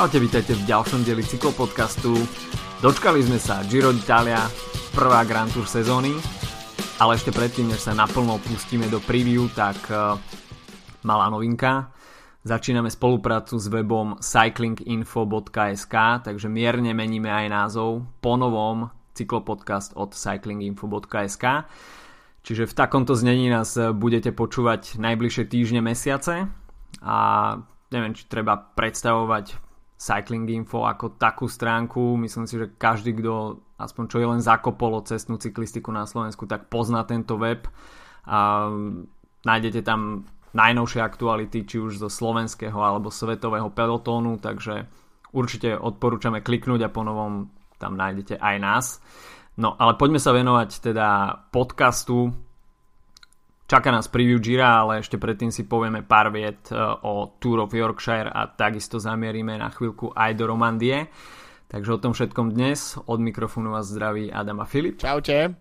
Čaute, vítajte v ďalšom dieli cyklopodcastu. Dočkali sme sa Giro d'Italia, prvá Grand Tour sezóny, ale ešte predtým, než sa naplno pustíme do preview, tak uh, malá novinka. Začíname spoluprácu s webom cyclinginfo.sk, takže mierne meníme aj názov po novom cyklopodcast od cyclinginfo.sk. Čiže v takomto znení nás budete počúvať najbližšie týždne, mesiace a neviem, či treba predstavovať Cycling Info ako takú stránku. Myslím si, že každý, kto aspoň čo je len zakopol o cestnú cyklistiku na Slovensku, tak pozná tento web a nájdete tam najnovšie aktuality, či už zo slovenského alebo svetového pelotónu, takže určite odporúčame kliknúť a ponovom tam nájdete aj nás. No ale poďme sa venovať teda podcastu, Čaká nás preview Gira, ale ešte predtým si povieme pár viet e, o Tour of Yorkshire a takisto zamierime na chvíľku aj do Romandie. Takže o tom všetkom dnes. Od mikrofónu vás zdraví Adam a Filip. Čaute.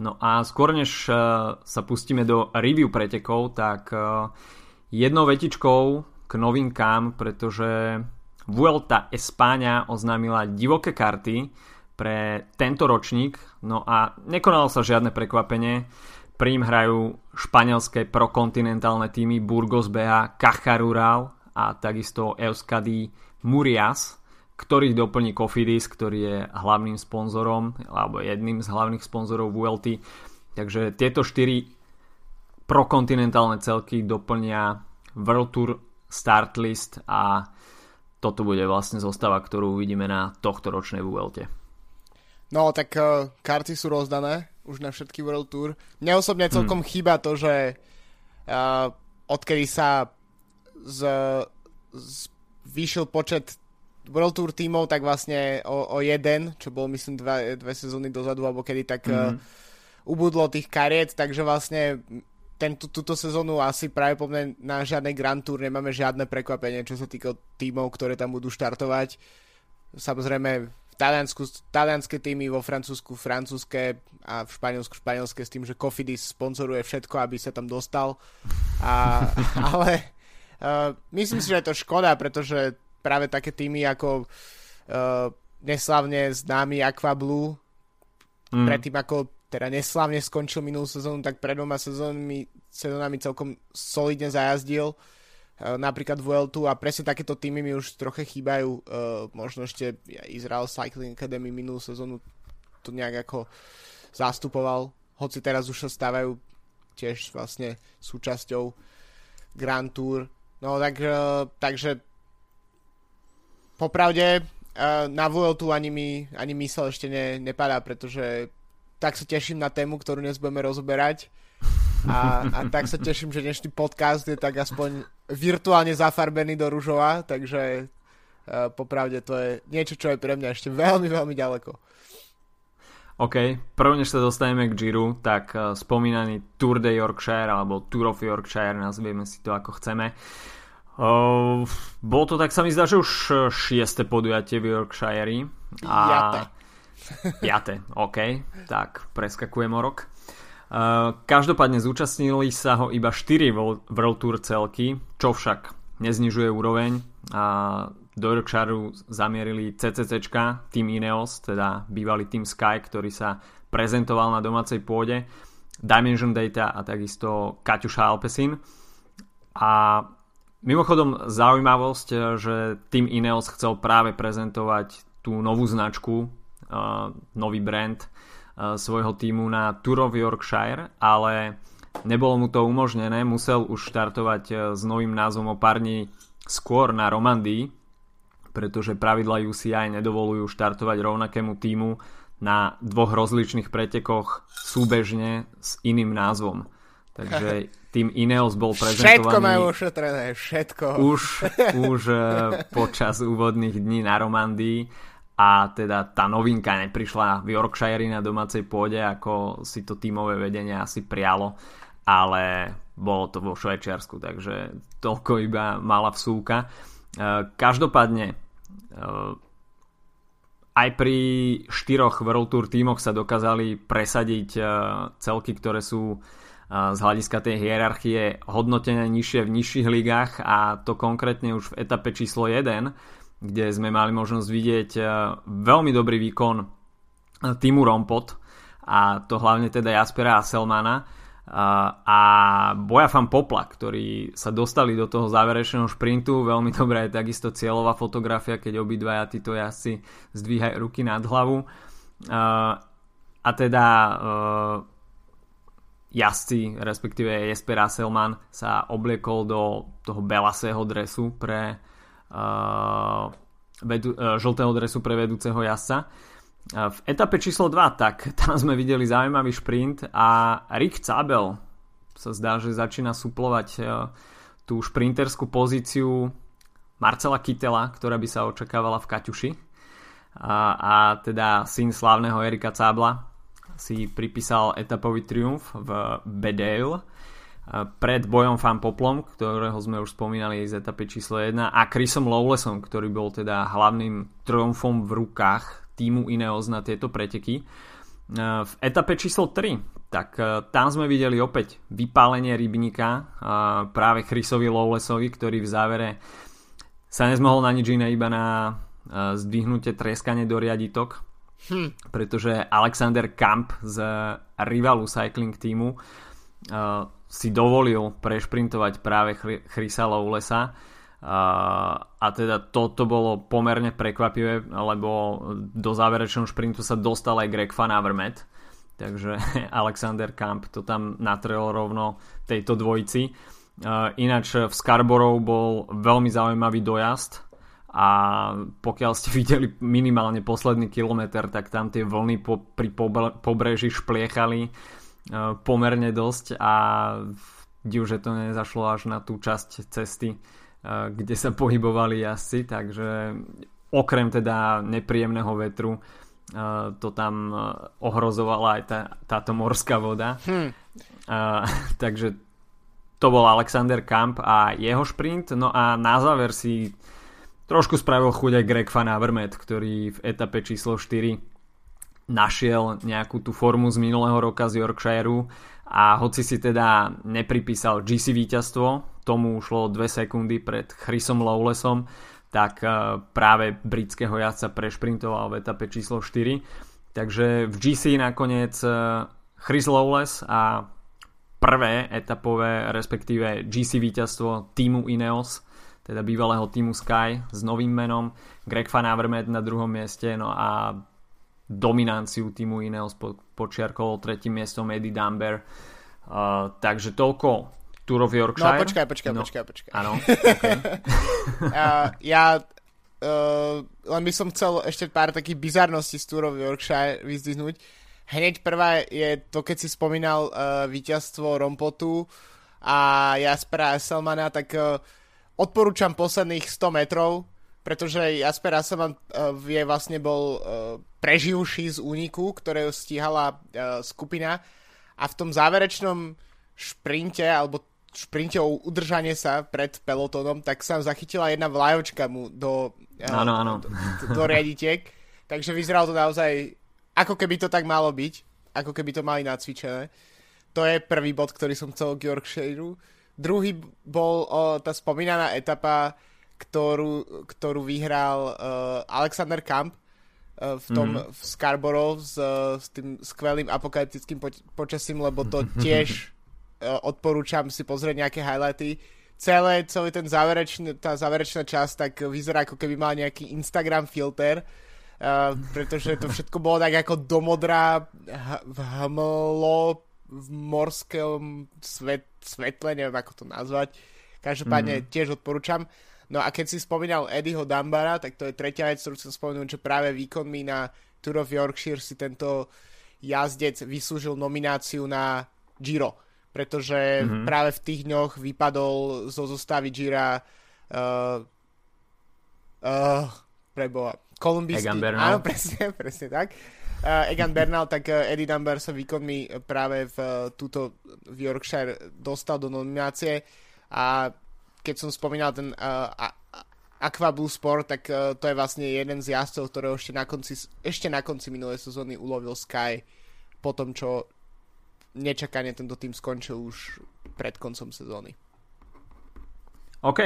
No a skôr než e, sa pustíme do review pretekov, tak e, jednou vetičkou k novinkám, pretože Vuelta Espáňa oznámila divoké karty pre tento ročník, no a nekonalo sa žiadne prekvapenie pri ním hrajú španielské prokontinentálne týmy Burgos BH, Caja Rural a takisto Euskadi Murias, ktorých doplní Cofidis, ktorý je hlavným sponzorom alebo jedným z hlavných sponzorov VLT. Takže tieto štyri prokontinentálne celky doplnia World Tour Start List a toto bude vlastne zostava, ktorú uvidíme na tohto ročnej VLT. No, tak uh, karty sú rozdané už na všetky World Tour. Mne osobne celkom hmm. chýba to, že uh, odkedy sa z, z, vyšiel počet World Tour tímov, tak vlastne o, o jeden, čo bolo myslím dva, dve sezóny dozadu, alebo kedy tak mm. uh, ubudlo tých kariet, takže vlastne ten, túto sezónu asi práve po mne na žiadnej Grand Tour nemáme žiadne prekvapenie, čo sa týka tímov, ktoré tam budú štartovať. Samozrejme Taliansku, talianské týmy, vo Francúzsku francúzske a v Španielsku španielské s tým, že Cofidis sponzoruje všetko, aby sa tam dostal. A, ale uh, myslím si, že je to škoda, pretože práve také týmy ako uh, neslavne známy Aqua Blue, mm. predtým ako teda neslavne skončil minulú sezónu, tak pred dvoma sezónami, sezónami celkom solidne zajazdil. Eh, napríklad Vueltu a presne takéto týmy mi už trocha chýbajú. Uh, možno ešte Israel Cycling Academy minulú sezónu to nejak ako zastupoval, hoci teraz už sa stávajú tiež vlastne súčasťou Grand Tour. No tak, uh, takže popravde na Vueltu ani mi ani mysel ešte ne, nepadá, pretože tak sa teším na tému, ktorú dnes budeme rozoberať a, a tak sa teším, že dnešný podcast je tak aspoň virtuálne zafarbený do ružova, takže uh, popravde to je niečo, čo je pre mňa ešte veľmi, veľmi ďaleko. OK, prv než sa dostaneme k Giro, tak uh, spomínaný Tour de Yorkshire alebo Tour of Yorkshire, nazvieme si to ako chceme. Uh, bolo to tak sa mi zdá, že už šieste podujatie v Yorkshire. A... Piate. Piate, OK, tak preskakujem o rok. Každopádne zúčastnili sa ho iba 4 World Tour celky, čo však neznižuje úroveň a do Yorkshireu zamierili CCCčka, Team Ineos, teda bývalý Team Sky, ktorý sa prezentoval na domácej pôde, Dimension Data a takisto Kaťuša Alpesin. A mimochodom zaujímavosť, že Team Ineos chcel práve prezentovať tú novú značku, nový brand svojho týmu na Tour of Yorkshire, ale nebolo mu to umožnené, musel už štartovať eh, s novým názvom o pár dní skôr na Romandii, pretože pravidla UCI nedovolujú štartovať rovnakému týmu na dvoch rozličných pretekoch súbežne s iným názvom. Takže tým Ineos bol prezentovaný... Všetko majú ošetrené, všetko. Už, už eh, počas úvodných dní na Romandii a teda tá novinka neprišla v Yorkshire na domácej pôde, ako si to tímové vedenie asi prialo, ale bolo to vo Švajčiarsku, takže toľko iba malá vsúka. E, každopádne e, aj pri štyroch World Tour tímoch sa dokázali presadiť e, celky, ktoré sú z hľadiska tej hierarchie hodnotené nižšie v nižších ligách a to konkrétne už v etape číslo 1, kde sme mali možnosť vidieť veľmi dobrý výkon týmu Rompot a to hlavne teda Jaspera Selmana a Boja Fan Popla, ktorí sa dostali do toho záverečného šprintu. Veľmi dobrá je takisto cieľová fotografia, keď obidvaja títo jazdci zdvíhajú ruky nad hlavu. A teda jazdci, respektíve Jesper Asselman sa obliekol do toho belasého dresu pre vedu, žltého dresu pre vedúceho jazdca. V etape číslo 2, tak tam sme videli zaujímavý šprint a Rick Zabel. Sa zdá, že začína suplovať e, tú šprinterskú pozíciu Marcela Kytela, ktorá by sa očakávala v Kaťuši. A, a teda syn slávneho Erika Cábla si pripísal etapový triumf v Bedale. e, pred bojom Fan Poplom, ktorého sme už spomínali z etapy číslo 1 a Chrisom Lowlessom, ktorý bol teda hlavným triumfom v rukách týmu Ineos na tieto preteky. E, v etape číslo 3, tak e, tam sme videli opäť vypálenie rybníka e, práve Chrisovi Lowlesovi, ktorý v závere sa nezmohol na nič iné iba na zdvihnutie treskanie do riaditok, hm. pretože Alexander Kamp z rivalu cycling týmu si dovolil prešprintovať práve Chrisa Lowlesa a teda toto to bolo pomerne prekvapivé, lebo do záverečného šprintu sa dostal aj Greg Van Avermaet, takže Alexander Kamp to tam natrel rovno tejto dvojici. Ináč v Scarborough bol veľmi zaujímavý dojazd. A pokiaľ ste videli minimálne posledný kilometr, tak tam tie vlny po, pri pobreží špliechali pomerne dosť a div, že to nezašlo až na tú časť cesty, kde sa pohybovali jazdci, takže okrem teda nepríjemného vetru to tam ohrozovala aj tá, táto morská voda. Hm. takže to bol Alexander Kamp a jeho šprint. No a na záver si trošku spravil chuť aj Greg Van Avermaet, ktorý v etape číslo 4 našiel nejakú tú formu z minulého roka z Yorkshireu a hoci si teda nepripísal GC víťazstvo, tomu šlo 2 sekundy pred Chrisom Lowlesom, tak e, práve britského jazdca prešprintoval v etape číslo 4. Takže v GC nakoniec e, Chris Lowless a prvé etapové, respektíve GC víťazstvo týmu Ineos, teda bývalého týmu Sky s novým menom, Greg Van Avermaet na druhom mieste, no a dominanciu týmu Ineos počiarkol tretím miestom Eddie Dumber. Uh, takže toľko Tour of Yorkshire. No počkaj, počkaj, no. počkaj, počkaj. Áno, okay. uh, ja uh, len by som chcel ešte pár takých bizarností z Tour of Yorkshire vyzdvihnúť. Hneď prvá je to, keď si spomínal uh, víťazstvo Rompotu a Jaspera Esselmana, tak uh, odporúčam posledných 100 metrov, pretože Jasper Asselman uh, je vlastne bol uh, preživší z úniku, ktorého stíhala uh, skupina a v tom záverečnom šprinte alebo šprinte o udržanie sa pred pelotónom, tak sa zachytila jedna vlajočka mu do, ano, ano. do, do riaditiek. Takže vyzeralo to naozaj, ako keby to tak malo byť, ako keby to mali nacvičené. To je prvý bod, ktorý som chcel k Yorkshireu. Druhý bol o, tá spomínaná etapa, ktorú, ktorú vyhral uh, Alexander Kamp Eh, v tom mm-hmm. v Scarborough s, eh, s tým skvelým apokalyptickým poč- počasím, lebo to tiež uh, odporúčam si pozrieť nejaké highlighty. Celé, celý ten záverečný, tá záverečná časť tak vyzerá ako keby mal nejaký Instagram filter, uh, pretože to všetko bolo tak ako domodrá h- v hmlo v morskom svet, svetle, neviem ako to nazvať. Každopádne mm. tiež odporúčam. No a keď si spomínal Eddieho Dambara, tak to je tretia vec, ktorú chcem spomenúť, že práve výkonmi na Tour of Yorkshire si tento jazdec vyslúžil nomináciu na Giro, pretože mm-hmm. práve v tých dňoch vypadol zo zostavy Gira uh, uh, preboha, kolumbijský, Egan Bernal. áno, presne, presne tak. Uh, Egan Bernal, tak uh, Eddie Dunbar sa výkonmi práve v uh, túto v Yorkshire dostal do nominácie a keď som spomínal ten uh, Aqua Blue Sport, tak uh, to je vlastne jeden z jazdcov, ktorého ešte na konci, ešte na konci minulej sezóny ulovil Sky po tom, čo nečakane tento tým skončil už pred koncom sezóny. OK.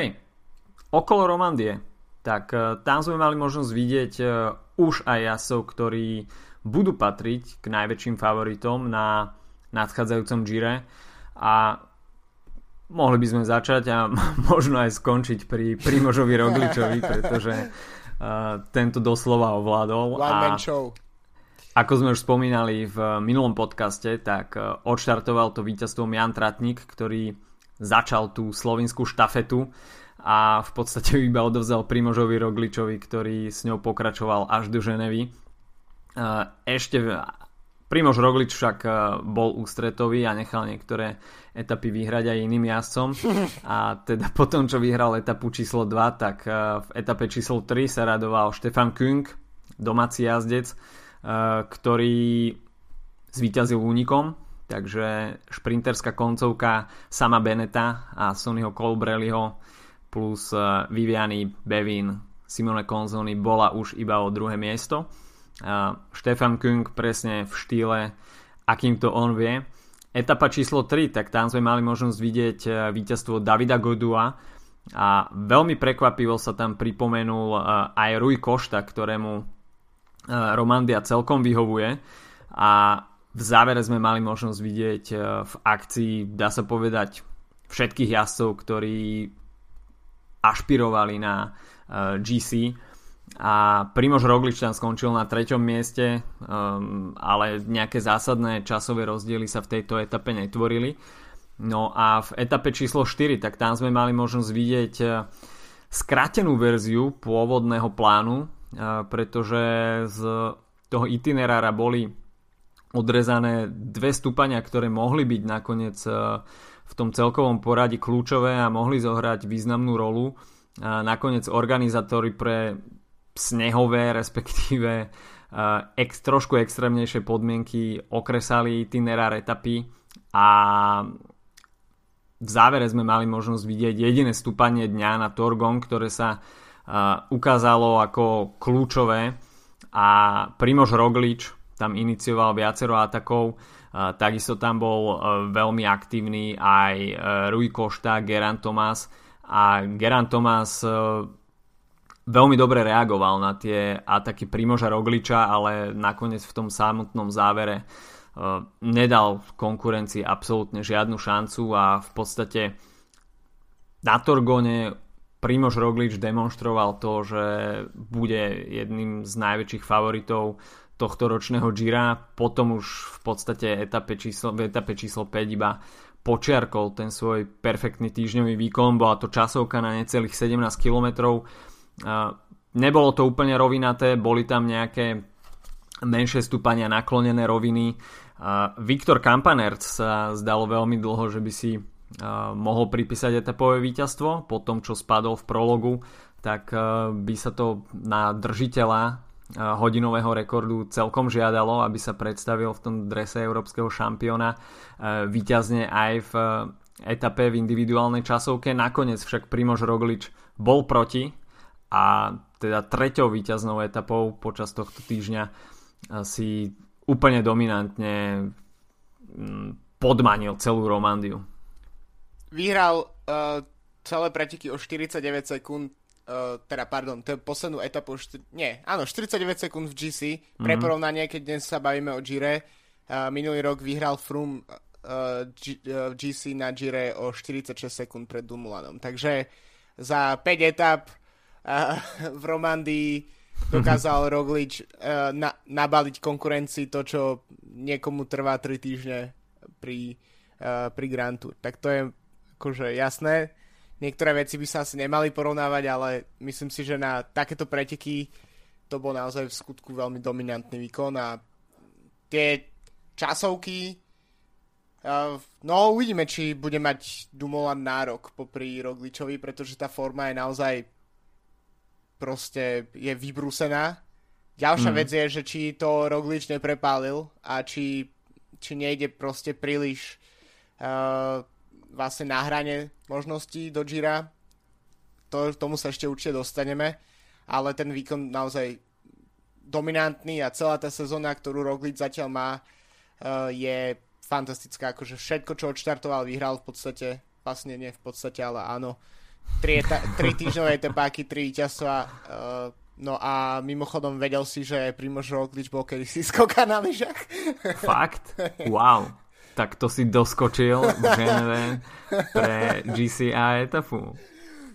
Okolo Romandie. Tak tam sme mali možnosť vidieť už aj jasov, ktorí budú patriť k najväčším favoritom na nadchádzajúcom Gire a mohli by sme začať a možno aj skončiť pri Primožovi Rogličovi, pretože uh, tento doslova ovládol. One a. Ako sme už spomínali v minulom podcaste, tak uh, odštartoval to víťazstvom Jan Tratnik, ktorý začal tú slovinskú štafetu a v podstate iba odovzal Primožovi Rogličovi, ktorý s ňou pokračoval až do Ženevy. Ešte Primož Roglič však bol ústretový a nechal niektoré etapy vyhrať aj iným jazdcom a teda potom, čo vyhral etapu číslo 2, tak v etape číslo 3 sa radoval Štefan Küng, domáci jazdec, ktorý zvíťazil únikom, takže šprinterská koncovka sama Beneta a Sonnyho Colbrelliho plus Viviani, Bevin, Simone Konzoni bola už iba o druhé miesto. Štefan Küng presne v štýle, akým to on vie. Etapa číslo 3, tak tam sme mali možnosť vidieť e, víťazstvo Davida Godua. A veľmi prekvapivo sa tam pripomenul e, aj Rui Košta, ktorému e, Romandia celkom vyhovuje. A v závere sme mali možnosť vidieť v akcii, dá sa povedať, všetkých jazdcov, ktorí ašpirovali na GC a Primož Roglič tam skončil na treťom mieste, um, ale nejaké zásadné časové rozdiely sa v tejto etape netvorili. No a v etape číslo 4, tak tam sme mali možnosť vidieť uh, skrátenú verziu pôvodného plánu, uh, pretože z toho itinerára boli odrezané dve stúpania, ktoré mohli byť nakoniec uh, v tom celkovom poradí kľúčové a mohli zohrať významnú rolu. Nakoniec organizátori pre snehové, respektíve ex, trošku extrémnejšie podmienky okresali itinerár etapy a v závere sme mali možnosť vidieť jediné stúpanie dňa na Torgon, ktoré sa ukázalo ako kľúčové. A Primož Roglič tam inicioval viacero atakov, takisto tam bol uh, veľmi aktívny aj uh, Rui Košta, Geran Thomas a Geran Thomas uh, veľmi dobre reagoval na tie ataky Primoža Rogliča, ale nakoniec v tom samotnom závere uh, nedal konkurencii absolútne žiadnu šancu a v podstate na Torgone Primož Roglič demonstroval to, že bude jedným z najväčších favoritov tohto ročného Gira. Potom už v podstate etape číslo, v etape číslo 5 iba počiarkol ten svoj perfektný týždňový výkon. Bola to časovka na necelých 17 kilometrov Nebolo to úplne rovinaté, boli tam nejaké menšie stúpania, naklonené roviny. Viktor Kampanert sa zdalo veľmi dlho, že by si mohol pripísať etapové víťazstvo. Po tom, čo spadol v prologu, tak by sa to na držiteľa hodinového rekordu celkom žiadalo, aby sa predstavil v tom drese európskeho šampióna víťazne aj v etape v individuálnej časovke. Nakoniec však Primož Roglič bol proti a teda treťou víťaznou etapou počas tohto týždňa si úplne dominantne mm, podmanil celú Romandiu. Vyhral uh, celé preteky o 49 sekúnd uh, teda pardon, to je poslednú etapu, št- nie, áno, 49 sekúnd v GC, mm-hmm. pre porovnanie, keď dnes sa bavíme o Gire, uh, minulý rok vyhral Froome uh, G- uh, GC na Gire o 46 sekúnd pred Dumulanom, takže za 5 etap v Romandii dokázal Roglič uh, na, nabaliť konkurencii to, čo niekomu trvá 3 týždne pri, uh, pri Grand Tour. Tak to je akože jasné. Niektoré veci by sa asi nemali porovnávať, ale myslím si, že na takéto preteky to bol naozaj v skutku veľmi dominantný výkon a tie časovky uh, no uvidíme, či bude mať Dumoulin nárok popri Rogličovi, pretože tá forma je naozaj proste je vybrúsená. Ďalšia mm. vec je, že či to Roglič neprepálil a či, či nejde proste príliš uh, vlastne na hrane možností do Gira. To, tomu sa ešte určite dostaneme, ale ten výkon naozaj dominantný a celá tá sezóna, ktorú Roglič zatiaľ má, uh, je fantastická, akože všetko, čo odštartoval, vyhral v podstate, vlastne nie v podstate, ale áno, tri, eta- tri týždňové etapáky, tri víťazstva, uh, no a mimochodom vedel si, že Primož Roglič bol kedy si skoká na lyžach. Fakt? Wow. Tak to si doskočil v Ženeve pre GCA etapu.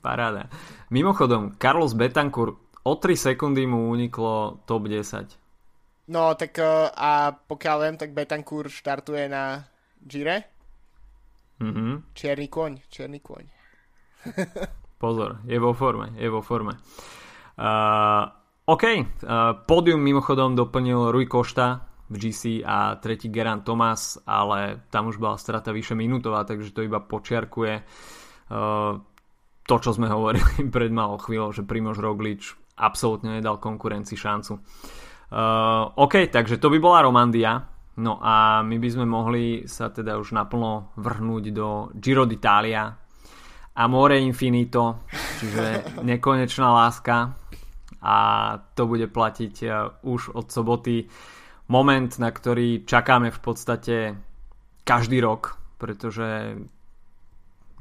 Paráda. Mimochodom, Carlos Betancourt o 3 sekundy mu uniklo top 10. No, tak uh, a pokiaľ viem, tak Betancourt štartuje na Gire. Mm-hmm. Čierny koň, čierny koň. Pozor, je vo forme, je vo forme. Uh, OK, uh, pódium mimochodom doplnil Rui Košta v GC a tretí Geran Thomas, ale tam už bola strata vyše minútová, takže to iba počiarkuje uh, to, čo sme hovorili pred malou chvíľou, že Primož Roglič absolútne nedal konkurencii šancu. Uh, OK, takže to by bola Romandia. No a my by sme mohli sa teda už naplno vrhnúť do Giro d'Italia, Amore Infinito, čiže nekonečná láska a to bude platiť uh, už od soboty. Moment, na ktorý čakáme v podstate každý rok, pretože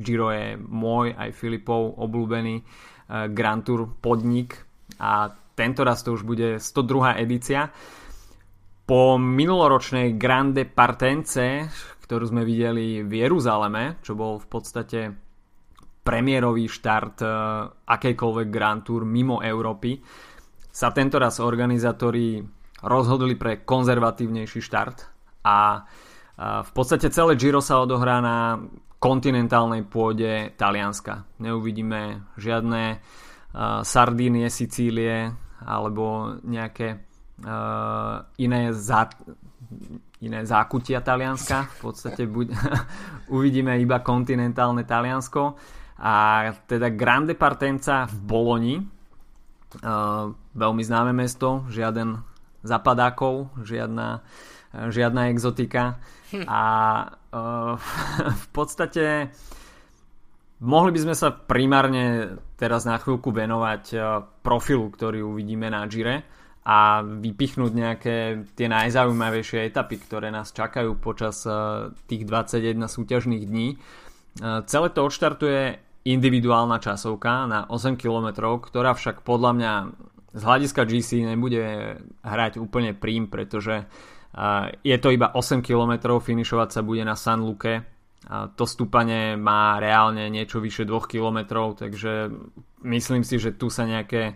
Giro je môj aj Filipov obľúbený uh, Grand Tour podnik a tento raz to už bude 102. edícia. Po minuloročnej Grande Partence, ktorú sme videli v Jeruzaleme, čo bol v podstate premiérový štart uh, akejkoľvek Grand Tour mimo Európy, sa tento raz organizátori rozhodli pre konzervatívnejší štart a uh, v podstate celé Giro sa odohrá na kontinentálnej pôde Talianska. Neuvidíme žiadne uh, Sardínie, Sicílie alebo nejaké iné, zá, iné zákutia Talianska. V podstate buď, uvidíme iba kontinentálne Taliansko a teda Grande Partenza v Boloni uh, veľmi známe mesto, žiaden zapadákov, žiadna, žiadna exotika hm. a uh, v podstate mohli by sme sa primárne teraz na chvíľku venovať uh, profilu, ktorý uvidíme na Gire a vypichnúť nejaké tie najzaujímavejšie etapy, ktoré nás čakajú počas uh, tých 21 súťažných dní. Uh, celé to odštartuje individuálna časovka na 8 km, ktorá však podľa mňa z hľadiska GC nebude hrať úplne prím, pretože je to iba 8 km, finišovať sa bude na San Luke. To stúpanie má reálne niečo vyše 2 km, takže myslím si, že tu sa nejaké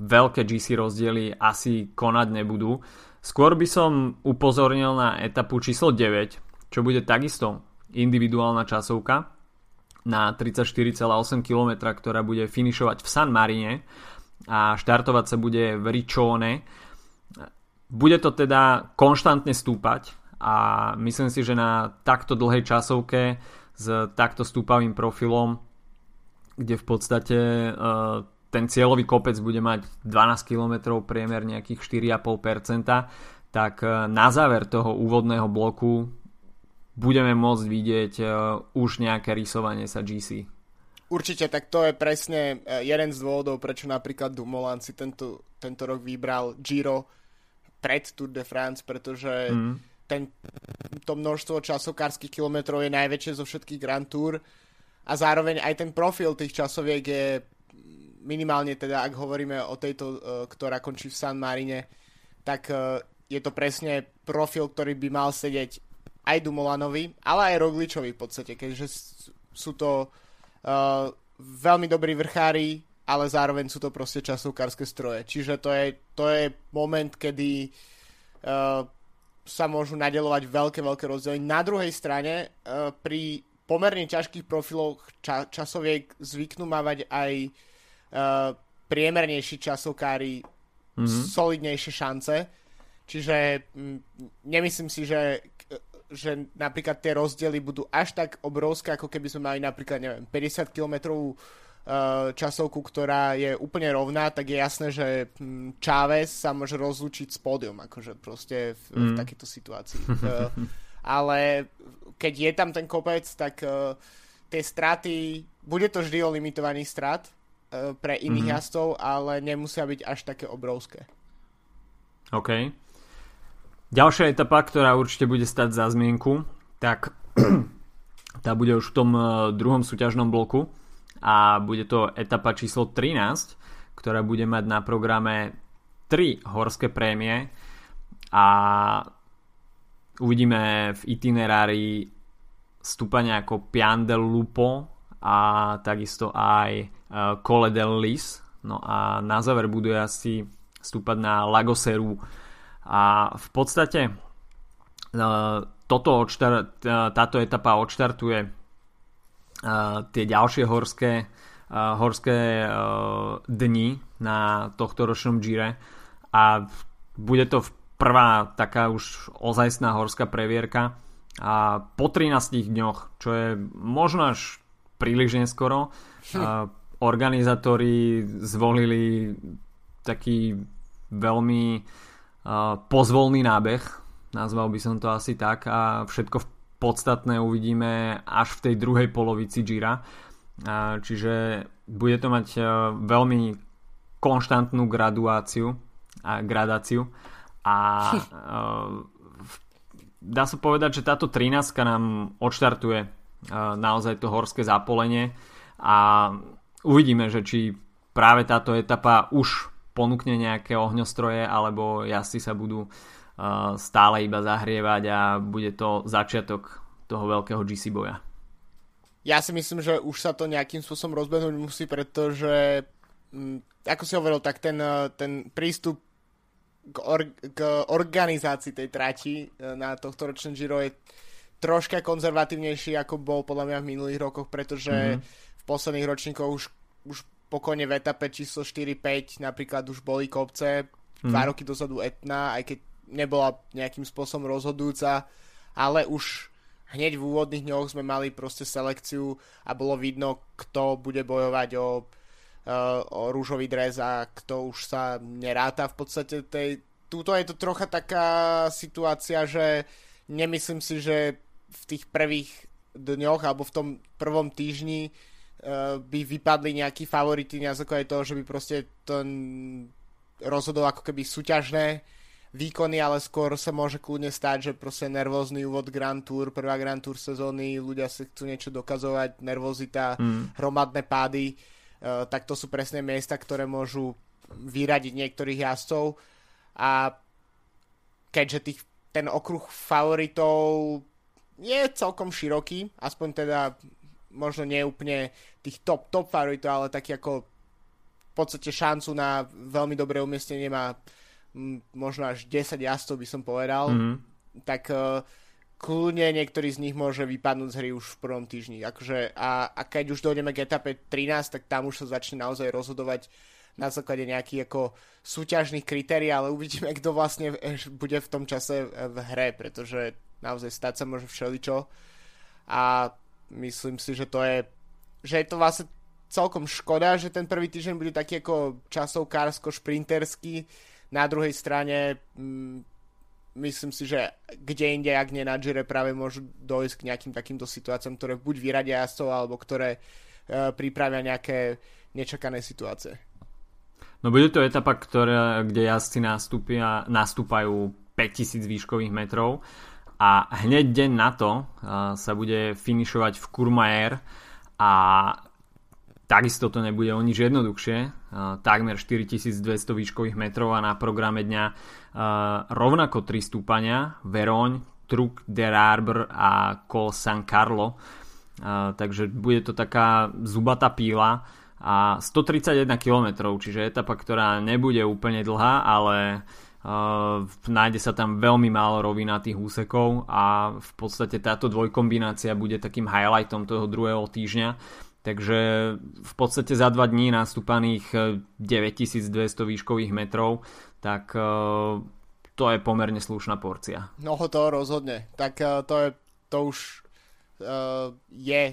veľké GC rozdiely asi konať nebudú. Skôr by som upozornil na etapu číslo 9, čo bude takisto individuálna časovka na 34,8 km, ktorá bude finišovať v San Marine a štartovať sa bude v Riccione. Bude to teda konštantne stúpať a myslím si, že na takto dlhej časovke s takto stúpavým profilom, kde v podstate uh, ten cieľový kopec bude mať 12 km priemer nejakých 4,5%, tak uh, na záver toho úvodného bloku budeme môcť vidieť uh, už nejaké rysovanie sa GC. Určite, tak to je presne uh, jeden z dôvodov, prečo napríklad Dumoulin si tento, tento rok vybral Giro pred Tour de France, pretože mm. ten, to množstvo časokárskych kilometrov je najväčšie zo všetkých Grand Tour a zároveň aj ten profil tých časoviek je minimálne teda, ak hovoríme o tejto, uh, ktorá končí v San Marine, tak je to presne profil, ktorý by mal sedieť aj Dumolanovi, ale aj Rogličovi v podstate, keďže sú to uh, veľmi dobrí vrchári, ale zároveň sú to proste časovkárske stroje. Čiže to je, to je moment, kedy uh, sa môžu nadelovať veľké, veľké rozdiely. Na druhej strane, uh, pri pomerne ťažkých profiloch ča- časoviek zvyknú mávať aj uh, priemernejší časovkári mm-hmm. solidnejšie šance. Čiže m, nemyslím si, že že napríklad tie rozdiely budú až tak obrovské, ako keby sme mali napríklad, neviem, 50 km uh, časovku, ktorá je úplne rovná, tak je jasné, že hm, Chávez sa môže rozlučiť s pódium, akože proste v, mm. v takejto situácii. uh, ale keď je tam ten kopec, tak uh, tie straty, bude to vždy o limitovaný strat uh, pre iných mm-hmm. jazdcov, ale nemusia byť až také obrovské. OK. Ďalšia etapa, ktorá určite bude stať za zmienku, tak tá bude už v tom druhom súťažnom bloku a bude to etapa číslo 13, ktorá bude mať na programe 3 horské prémie a uvidíme v itinerári stúpania ako Pian del Lupo a takisto aj e, Cole del Lis. No a na záver budú asi stúpať na Lagoseru. A v podstate e, toto odštar, e, táto etapa odštartuje tie ďalšie horské, horské dni na tohto ročnom Gire a bude to prvá taká už ozajstná horská previerka a po 13 dňoch, čo je možno až príliš neskoro, hm. organizátori zvolili taký veľmi pozvolný nábeh, nazval by som to asi tak a všetko podstatné uvidíme až v tej druhej polovici Gira. Čiže bude to mať veľmi konštantnú graduáciu a gradáciu a dá sa povedať, že táto 13 nám odštartuje uh, naozaj to horské zapolenie a uvidíme, že či práve táto etapa už ponúkne nejaké ohňostroje alebo jazdci sa budú uh, stále iba zahrievať a bude to začiatok toho veľkého GC boja. Ja si myslím, že už sa to nejakým spôsobom rozbehnúť musí, pretože mm, ako si hovoril, tak ten, ten prístup k, or- k organizácii tej trati e, na tohto ročné Giro je troška konzervatívnejší ako bol podľa mňa v minulých rokoch, pretože mm-hmm. v posledných ročníkoch už, už pokojne v etape číslo 4-5 napríklad už boli kopce, mm-hmm. dva roky dozadu Etna, aj keď nebola nejakým spôsobom rozhodujúca, ale už hneď v úvodných dňoch sme mali proste selekciu a bolo vidno, kto bude bojovať o o rúžový dres a kto už sa neráta v podstate tej... Túto je to trocha taká situácia, že nemyslím si, že v tých prvých dňoch alebo v tom prvom týždni uh, by vypadli nejakí favority na základe toho, že by proste to rozhodol ako keby súťažné výkony, ale skôr sa môže kľudne stať, že proste nervózny úvod Grand Tour, prvá Grand Tour sezóny, ľudia si chcú niečo dokazovať, nervozita, mm. hromadné pády Eh, tak to sú presné miesta, ktoré môžu vyradiť niektorých jazdcov a keďže tých, ten okruh favoritov je celkom široký, aspoň teda možno nie úplne tých top, top favoritov, ale taký ako v podstate šancu na veľmi dobré umiestnenie má možno až 10 jazdcov by som povedal, mm-hmm. tak uh, kľudne niektorý z nich môže vypadnúť z hry už v prvom týždni. Akože, a, a keď už dojdeme k etape 13, tak tam už sa začne naozaj rozhodovať na základe nejakých ako súťažných kritérií, ale uvidíme, kto vlastne bude v tom čase v hre, pretože naozaj stať sa môže všeličo a myslím si, že to je že je to vlastne celkom škoda, že ten prvý týždeň bude taký ako časovkársko-šprinterský. Na druhej strane mm, myslím si, že kde inde, ak nie na Gire, práve môžu dojsť k nejakým takýmto situáciám, ktoré buď vyradia jazdcov, alebo ktoré uh, pripravia nejaké nečakané situácie. No bude to etapa, ktoré, kde jazdci nastúpia, nastúpajú 5000 výškových metrov a hneď deň na to uh, sa bude finišovať v Kurmajer a Takisto to nebude o nič jednoduchšie, takmer 4200 výškových metrov a na programe dňa rovnako 3 stúpania, Veroň, Truc der Arbor a Col San Carlo. Takže bude to taká zubatá píla a 131 km, čiže etapa, ktorá nebude úplne dlhá, ale Uh, nájde sa tam veľmi málo rovinatých úsekov a v podstate táto dvojkombinácia bude takým highlightom toho druhého týždňa Takže v podstate za dva dní nastúpaných 9200 eh, výškových metrov, tak eh, to je pomerne slušná porcia. No to rozhodne. Tak eh, to, je, to už je,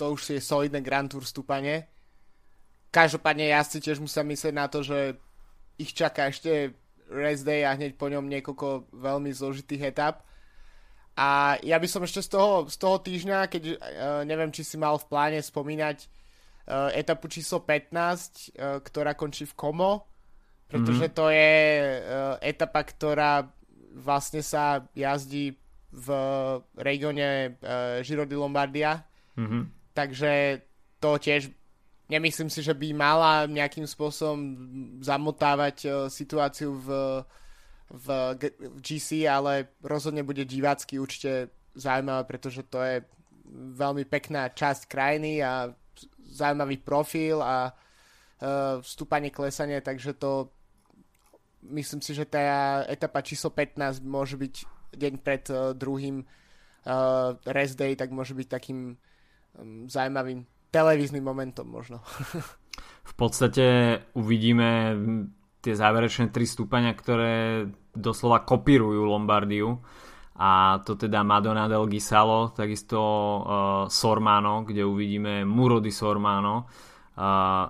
to už je solidné Grand Tour stúpanie. Každopádne ja si tiež musím myslieť na to, že ich čaká ešte rest day a hneď po ňom niekoľko veľmi zložitých etap a ja by som ešte z toho, z toho týždňa, keď uh, neviem, či si mal v pláne spomínať uh, etapu číslo 15, uh, e, ktorá končí v Komo, pretože mm-hmm. to je etapa, ktorá vlastne sa jazdí v regióne Giro di Lombardia. Mm-hmm. Takže to tiež nemyslím si, že by mala nejakým spôsobom zamotávať uh, situáciu v, v, GC, ale rozhodne bude divácky určite zaujímavé, pretože to je veľmi pekná časť krajiny a zaujímavý profil a uh, vstúpanie, klesanie, takže to myslím si, že tá etapa číslo 15 môže byť deň pred uh, druhým uh, rest day, tak môže byť takým um, zaujímavým televíznym momentom možno. v podstate uvidíme tie záverečné tri stúpania, ktoré doslova kopírujú Lombardiu. A to teda Madonna del Gisalo, takisto uh, Sormano, kde uvidíme Muro di Sormano, uh,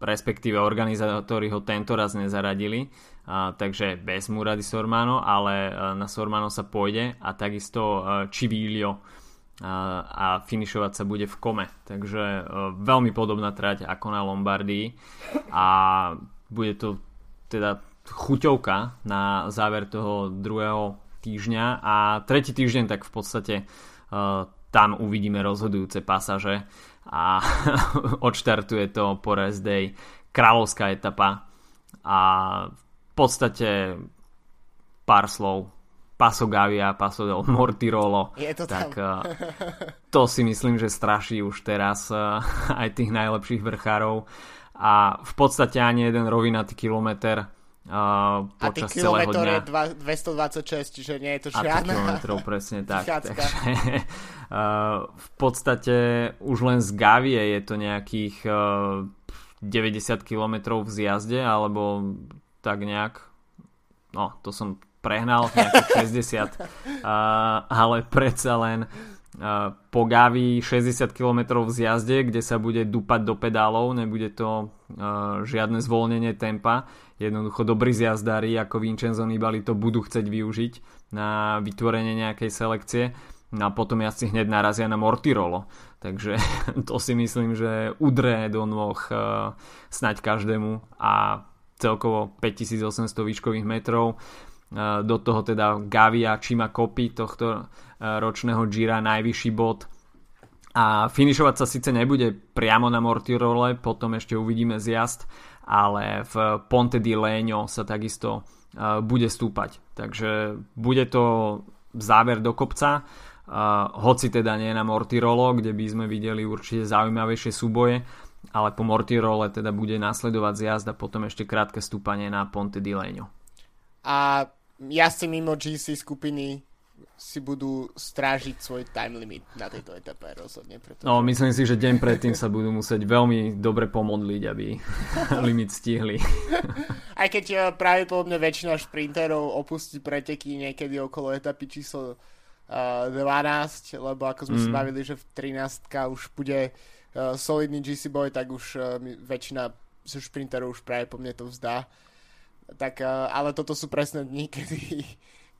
respektíve organizátori ho tento raz nezaradili, uh, takže bez Mura di Sormano, ale uh, na Sormano sa pôjde. A takisto uh, Civilio a finišovať sa bude v kome. Takže uh, veľmi podobná trať ako na Lombardii. A bude to teda chuťovka na záver toho druhého týždňa. A tretí týždeň tak v podstate uh, tam uvidíme rozhodujúce pasaže. A odštartuje to po rest day kráľovská etapa. A v podstate pár slov Paso Gavia, Paso del Mortirolo Je to tak uh, to si myslím, že straší už teraz uh, aj tých najlepších vrchárov a v podstate ani jeden rovinatý kilometr uh, počas celého dňa. je 226, čiže nie je to žiadna... A kilometrov, presne tak. takže, uh, v podstate už len z Gavie je to nejakých uh, 90 km v zjazde, alebo tak nejak. No, to som prehnal, nejakých 60. Uh, ale predsa len uh, po Gavi 60 km v zjazde, kde sa bude dupať do pedálov, nebude to uh, žiadne zvolnenie tempa. Jednoducho dobrí zjazdári ako Vincenzo Nibali to budú chcieť využiť na vytvorenie nejakej selekcie. No a potom jazdci hneď narazia na Mortirolo. Takže to si myslím, že udre do nôh uh, snať každému a celkovo 5800 výškových metrov do toho teda Gavia Čima Kopy tohto uh, ročného Gira najvyšší bod a finišovať sa síce nebude priamo na Mortirole, potom ešte uvidíme zjazd, ale v Ponte di Legno sa takisto uh, bude stúpať. Takže bude to záver do kopca, hoci teda nie na Mortirolo, kde by sme videli určite zaujímavejšie súboje, ale po Mortirole teda bude nasledovať zjazd a potom ešte krátke stúpanie na Ponte di Legno. A si mimo GC skupiny si budú strážiť svoj time limit na tejto etape rozhodne. Pretože... No, myslím si, že deň predtým sa budú musieť veľmi dobre pomodliť, aby limit stihli. Aj keď eh, pravdepodobne väčšina šprinterov opustí preteky niekedy okolo etapy číslo uh, eh, 12, lebo ako sme mm. sa bavili, že v 13 už bude uh, solidný GC boy, tak už uh, väčšina šprinterov už pravdepodobne to vzdá. Tak, uh, ale toto sú presné dni, kedy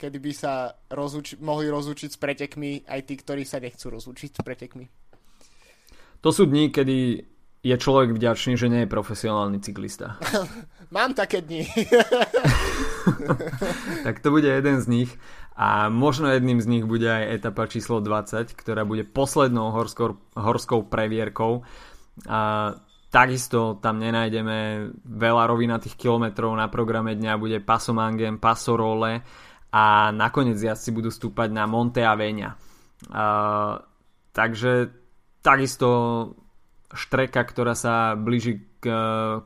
kedy by sa rozluči- mohli rozlučiť s pretekmi aj tí, ktorí sa nechcú rozlučiť s pretekmi. To sú dni, kedy je človek vďačný, že nie je profesionálny cyklista. Mám také dni. tak to bude jeden z nich. A možno jedným z nich bude aj etapa číslo 20, ktorá bude poslednou horskou, horskou previerkou. A takisto tam nenájdeme veľa rovinatých kilometrov na programe dňa, bude Paso Mangem, a nakoniec jazdci budú stúpať na Monte Avenia. Uh, takže takisto štreka, ktorá sa blíži k uh,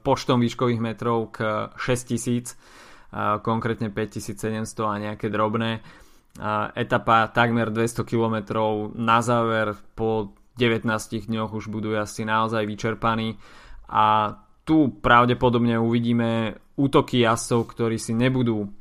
počtom výškových metrov k 6000, uh, konkrétne 5700 a nejaké drobné. Uh, etapa takmer 200 km na záver po 19 dňoch už budú jazdci naozaj vyčerpaní a tu pravdepodobne uvidíme útoky jazdcov, ktorí si nebudú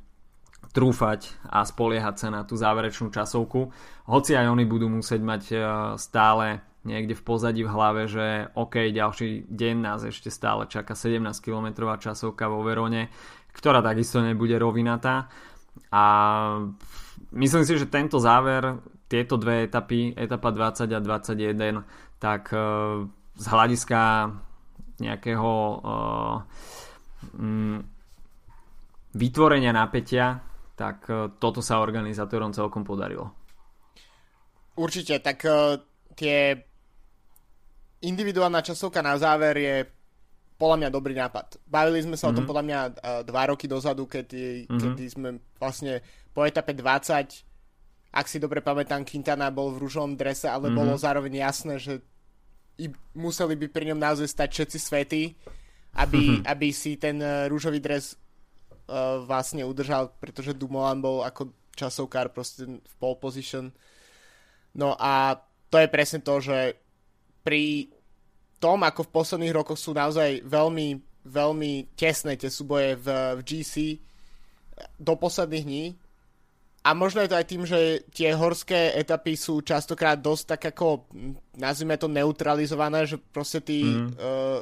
trúfať a spoliehať sa na tú záverečnú časovku. Hoci aj oni budú musieť mať e, stále niekde v pozadí v hlave, že OK, ďalší deň nás ešte stále čaká 17 km časovka vo Verone, ktorá takisto nebude rovinatá. A myslím si, že tento záver, tieto dve etapy, etapa 20 a 21, tak e, z hľadiska nejakého uh, vytvorenia napätia tak toto sa organizátorom celkom podarilo. Určite, tak tie individuálna časovka na záver je podľa mňa dobrý nápad. Bavili sme sa mm-hmm. o tom mhm. podľa mňa dva roky dozadu, kedy, mm-hmm. kedy sme vlastne po etape 20, ak si dobre pamätám, Quintana bol v rúžovom drese, ale mm-hmm. bolo zároveň jasné, že i museli by pri ňom naozaj stať všetci svety, aby, mm-hmm. aby si ten uh, rúžový dres uh, vlastne udržal, pretože Dumoulin bol ako časovkár proste v pole position. No a to je presne to, že pri tom, ako v posledných rokoch sú naozaj veľmi, veľmi tesné tie súboje v, v GC do posledných dní, a možno je to aj tým, že tie horské etapy sú častokrát dosť tak ako, nazvime to neutralizované, že proste tí mm. uh,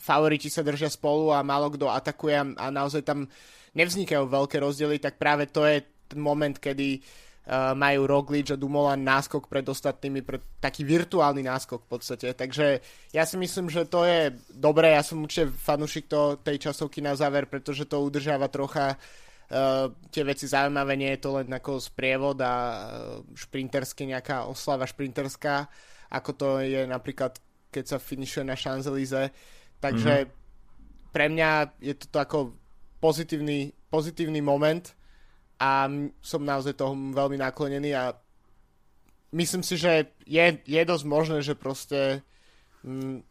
favoriti sa držia spolu a málo kto atakuje a, a naozaj tam nevznikajú veľké rozdiely, tak práve to je moment, kedy uh, majú Roglič a Dumoulin náskok pred ostatnými, pred taký virtuálny náskok v podstate. Takže ja si myslím, že to je dobré, ja som určite fanúšik to, tej časovky na záver, pretože to udržiava trocha Uh, tie veci zaujímavé, nie je to len ako sprievod a uh, šprintersky nejaká oslava šprinterská, ako to je napríklad keď sa finišuje na Champs-Élysées. Takže mm-hmm. pre mňa je to ako pozitívny, pozitívny moment a som naozaj toho veľmi naklonený a myslím si, že je, je dosť možné, že proste m,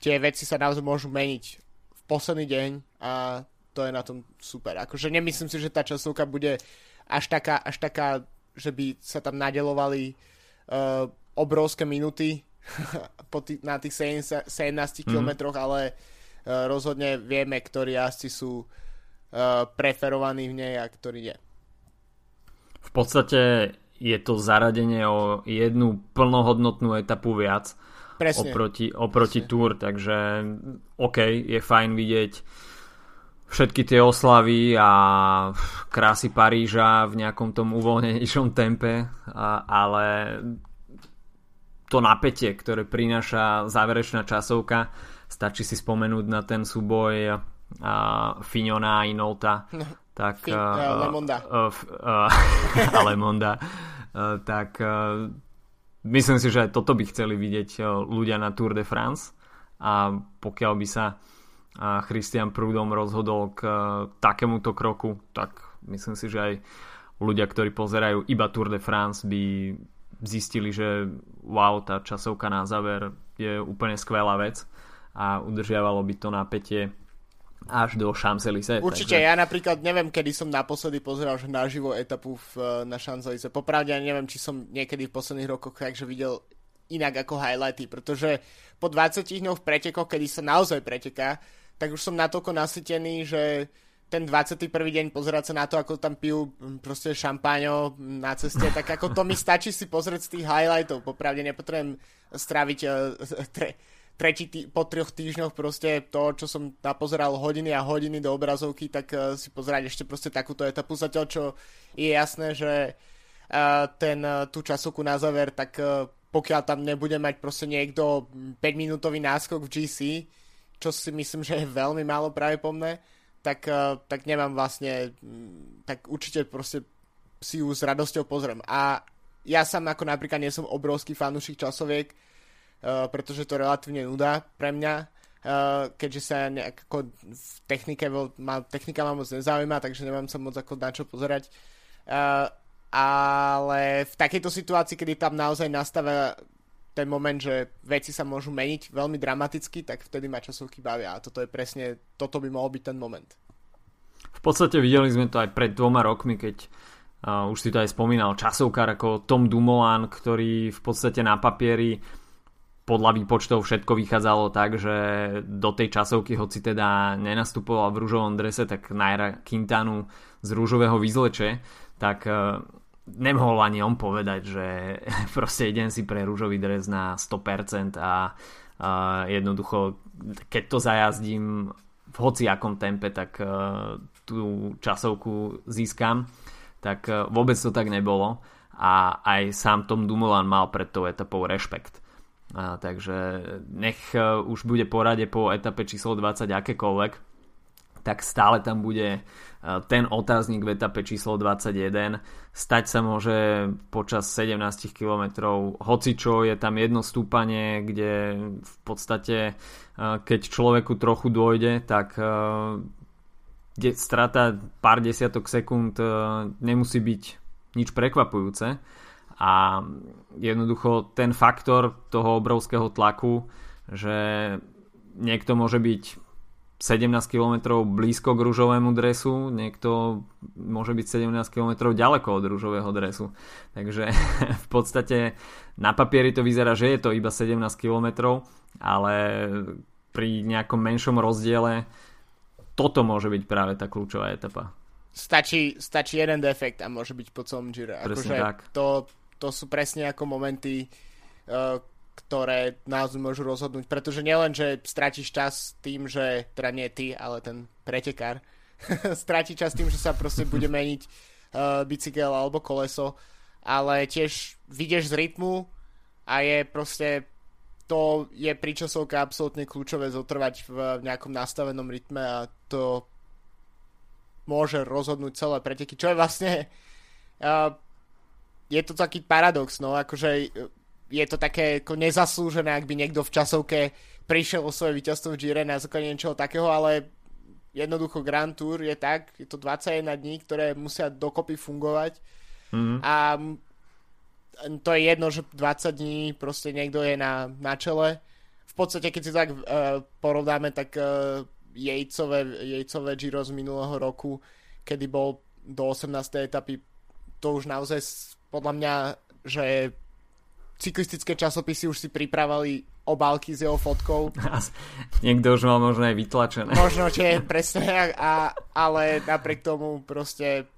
tie veci sa naozaj môžu meniť v posledný deň a to je na tom super. Akože nemyslím si, že tá časovka bude až taká, až taká že by sa tam nadelovali uh, obrovské minuty po tý, na tých 17, 17 mm. kilometroch, ale uh, rozhodne vieme, ktorí jazdci sú uh, preferovaní v nej a ktorí nie. V podstate je to zaradenie o jednu plnohodnotnú etapu viac Presne. oproti, oproti Presne. Tour, takže OK, je fajn vidieť všetky tie oslavy a krásy Paríža v nejakom tom uvoľnenejšom tempe, ale to napätie, ktoré prináša záverečná časovka, stačí si spomenúť na ten súboj Fignona a Inolta. No, tak, Fin, uh, Lemonda. Uh, uh, a Lemonda. Uh, tak uh, myslím si, že toto by chceli vidieť ľudia na Tour de France a pokiaľ by sa a Christian Prudom rozhodol k e, takémuto kroku, tak myslím si, že aj ľudia, ktorí pozerajú iba Tour de France by zistili, že wow, tá časovka na záver je úplne skvelá vec a udržiavalo by to napätie až do Champs-Élysées. Určite, takže... ja napríklad neviem, kedy som naposledy pozeral že naživo etapu v, e, na Champs-Élysées. Popravde ja neviem, či som niekedy v posledných rokoch takže videl inak ako highlighty, pretože po 20 dňoch v pretekoch, kedy sa naozaj preteká, tak už som natoľko nasytený, že ten 21. deň pozerať sa na to, ako tam pijú proste šampáňo na ceste, tak ako to mi stačí si pozrieť z tých highlightov. Popravde nepotrebujem stráviť uh, tre, tretí tý, po troch týždňoch proste to, čo som napozeral hodiny a hodiny do obrazovky, tak uh, si pozerať ešte proste takúto etapu. Zatiaľ, čo je jasné, že uh, ten, tú časovku na záver, tak pokiaľ tam nebude mať proste niekto 5-minútový náskok v GC, čo si myslím, že je veľmi málo pravdepodobné, tak, uh, tak nemám vlastne, mm, tak určite proste si ju s radosťou pozriem. A ja sám ako napríklad nie som obrovský fanúšik časoviek, uh, pretože to relatívne nudá pre mňa, uh, keďže sa nejako v technike, ma, technika ma moc nezaujíma, takže nemám sa moc ako na čo pozerať. Ale v takejto situácii, kedy tam naozaj nastavia ten moment, že veci sa môžu meniť veľmi dramaticky, tak vtedy ma časovky bavia a toto je presne, toto by mohol byť ten moment. V podstate videli sme to aj pred dvoma rokmi, keď uh, už si to aj spomínal, časovkár ako Tom Dumoulin, ktorý v podstate na papieri podľa výpočtov všetko vychádzalo tak, že do tej časovky, hoci teda nenastupoval v rúžovom drese, tak Naira Quintanu z rúžového vyzleče, tak uh, nemohol ani on povedať, že proste idem si pre rúžový dres na 100% a, a jednoducho keď to zajazdím v hociakom tempe, tak uh, tú časovku získam, tak uh, vôbec to tak nebolo a aj sám Tom Dumoulin mal pred tou etapou rešpekt. Uh, takže nech uh, už bude porade po etape číslo 20 akékoľvek, tak stále tam bude ten otáznik v etape číslo 21. Stať sa môže počas 17 km hocičo, je tam jedno stúpanie, kde v podstate keď človeku trochu dôjde, tak strata pár desiatok sekúnd nemusí byť nič prekvapujúce a jednoducho ten faktor toho obrovského tlaku, že niekto môže byť 17 km blízko k rúžovému dresu, niekto môže byť 17 km ďaleko od rúžového dresu. Takže v podstate na papieri to vyzerá, že je to iba 17 km, ale pri nejakom menšom rozdiele toto môže byť práve tá kľúčová etapa. Stačí, stačí jeden defekt a môže byť po celom. Presne akože tak. To, to sú presne ako momenty, uh, ktoré nás môžu rozhodnúť, pretože nielen, že stratíš čas tým, že, teda nie ty, ale ten pretekár, stratí čas tým, že sa proste bude meniť uh, bicykel alebo koleso, ale tiež vidieš z rytmu a je proste to je pri časovke absolútne kľúčové zotrvať v nejakom nastavenom rytme a to môže rozhodnúť celé preteky, čo je vlastne uh, je to taký paradox, no, akože je to také ako nezaslúžené, ak by niekto v časovke prišiel o svoje víťazstvo v Gire na základe niečoho takého, ale jednoducho Grand Tour je tak, je to 21 dní, ktoré musia dokopy fungovať mm-hmm. a to je jedno, že 20 dní proste niekto je na, na čele. V podstate, keď si tak uh, porovnáme, tak uh, Jejcové, Jejcové Giro z minulého roku, kedy bol do 18. etapy, to už naozaj podľa mňa, že cyklistické časopisy už si pripravali obálky s jeho fotkou. Niekto už mal možno aj vytlačené. Možno, že presne, a, ale napriek tomu proste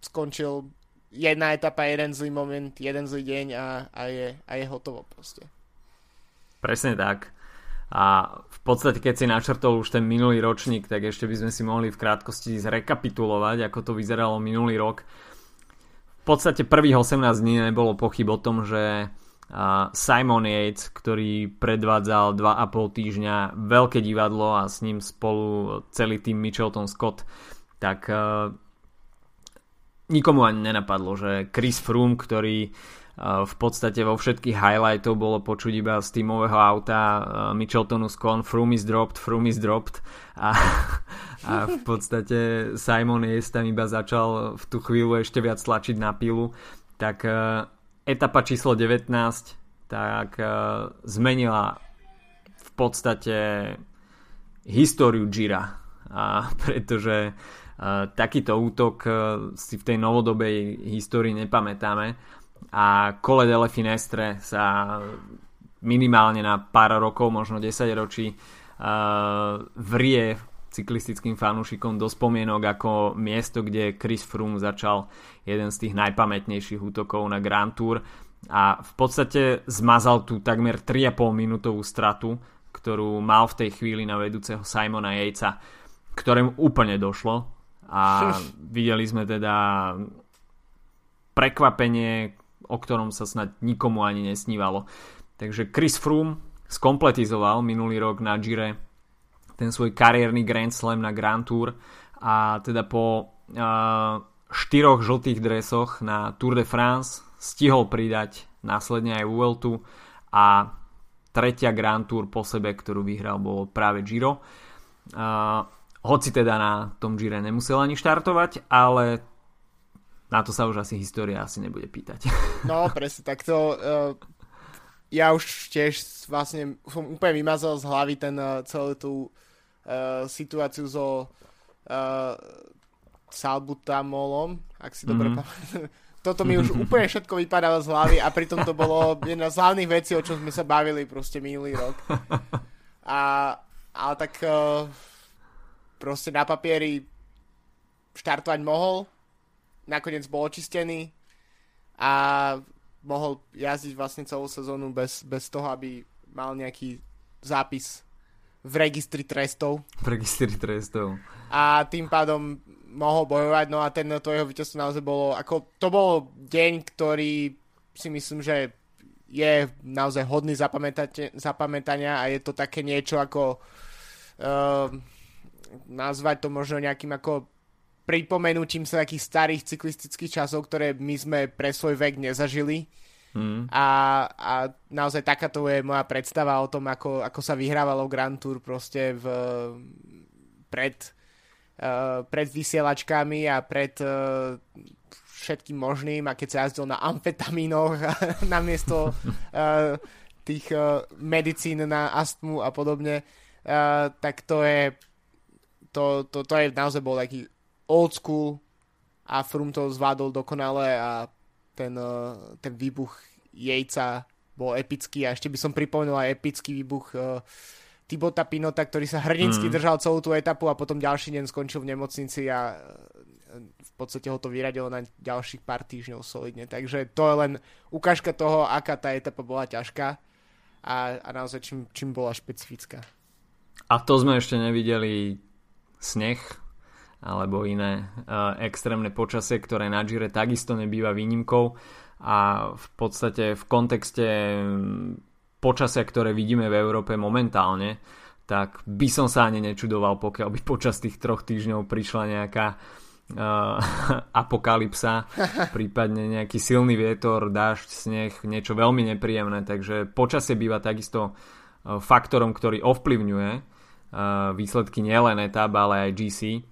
skončil jedna etapa, jeden zlý moment, jeden zlý deň a, a, je, a je hotovo proste. Presne tak. A v podstate, keď si načrtol už ten minulý ročník, tak ešte by sme si mohli v krátkosti zrekapitulovať, ako to vyzeralo minulý rok v podstate prvých 18 dní nebolo pochyb o tom, že Simon Yates, ktorý predvádzal 2,5 týždňa veľké divadlo a s ním spolu celý tým Mitchelton Scott, tak nikomu ani nenapadlo, že Chris Froome, ktorý v podstate vo všetkých highlightov bolo počuť iba z týmového auta Mitcheltonu Scott Froome is dropped, Froome is dropped. A a v podstate Simon Yates tam iba začal v tú chvíľu ešte viac tlačiť na pilu, tak uh, etapa číslo 19 tak uh, zmenila v podstate históriu Gira a pretože uh, takýto útok si v tej novodobej histórii nepamätáme a Cole delle Finestre sa minimálne na pár rokov, možno 10 ročí uh, vrie cyklistickým fanúšikom do spomienok ako miesto, kde Chris Froome začal jeden z tých najpamätnejších útokov na Grand Tour. A v podstate zmazal tú takmer 3,5 minútovú stratu, ktorú mal v tej chvíli na vedúceho Simona Jejca, ktorému úplne došlo. A videli sme teda prekvapenie, o ktorom sa snad nikomu ani nesnívalo. Takže Chris Froome skompletizoval minulý rok na Gire ten svoj kariérny Grand Slam na Grand Tour a teda po uh, štyroch žltých dresoch na Tour de France stihol pridať následne aj Vueltu a tretia Grand Tour po sebe, ktorú vyhral, bol práve Giro. Uh, hoci teda na tom Gire nemusel ani štartovať, ale na to sa už asi história asi nebude pýtať. No, presne takto. Uh, ja už tiež vlastne som úplne vymazal z hlavy ten uh, celú tú uh, situáciu so uh, salbutamolom, ak si dobre mm-hmm. pamätám. Toto mi už úplne všetko vypadalo z hlavy a pritom to bolo jedna z hlavných vecí, o čom sme sa bavili proste minulý rok. A, ale tak uh, proste na papieri štartovať mohol, nakoniec bol očistený a mohol jazdiť vlastne celú sezónu bez, bez toho, aby mal nejaký zápis v registri trestov. V registri trestov. A tým pádom mohol bojovať, no a ten, to jeho víťazstvo naozaj bolo, ako to bol deň, ktorý si myslím, že je naozaj hodný zapamätania a je to také niečo ako uh, nazvať to možno nejakým ako pripomenutím sa takých starých cyklistických časov, ktoré my sme pre svoj vek nezažili. Mm. A, a naozaj takáto je moja predstava o tom, ako, ako sa vyhrávalo Grand Tour proste v, pred, uh, pred vysielačkami a pred uh, všetkým možným a keď sa jazdil na amfetamínoch namiesto uh, tých uh, medicín na astmu a podobne, uh, tak to je to, to, to je naozaj bol taký old school a Frum to zvládol dokonale a ten, uh, ten výbuch Jejca bol epický a ešte by som pripomenul aj epický výbuch uh, Tibota Pinota, ktorý sa hrdinsky mm. držal celú tú etapu a potom ďalší deň skončil v nemocnici a v podstate ho to vyradilo na ďalších pár týždňov solidne. Takže to je len ukážka toho, aká tá etapa bola ťažká a, a naozaj čím, čím bola špecifická. A to sme ešte nevideli sneh alebo iné uh, extrémne počasie, ktoré na Gire takisto nebýva výnimkou. A v podstate v kontexte počasia, ktoré vidíme v Európe momentálne, tak by som sa ani nečudoval, pokiaľ by počas tých troch týždňov prišla nejaká uh, apokalypsa, prípadne nejaký silný vietor, dážď, sneh, niečo veľmi nepríjemné, takže počasie býva takisto uh, faktorom, ktorý ovplyvňuje uh, výsledky nielen etap, ale aj GC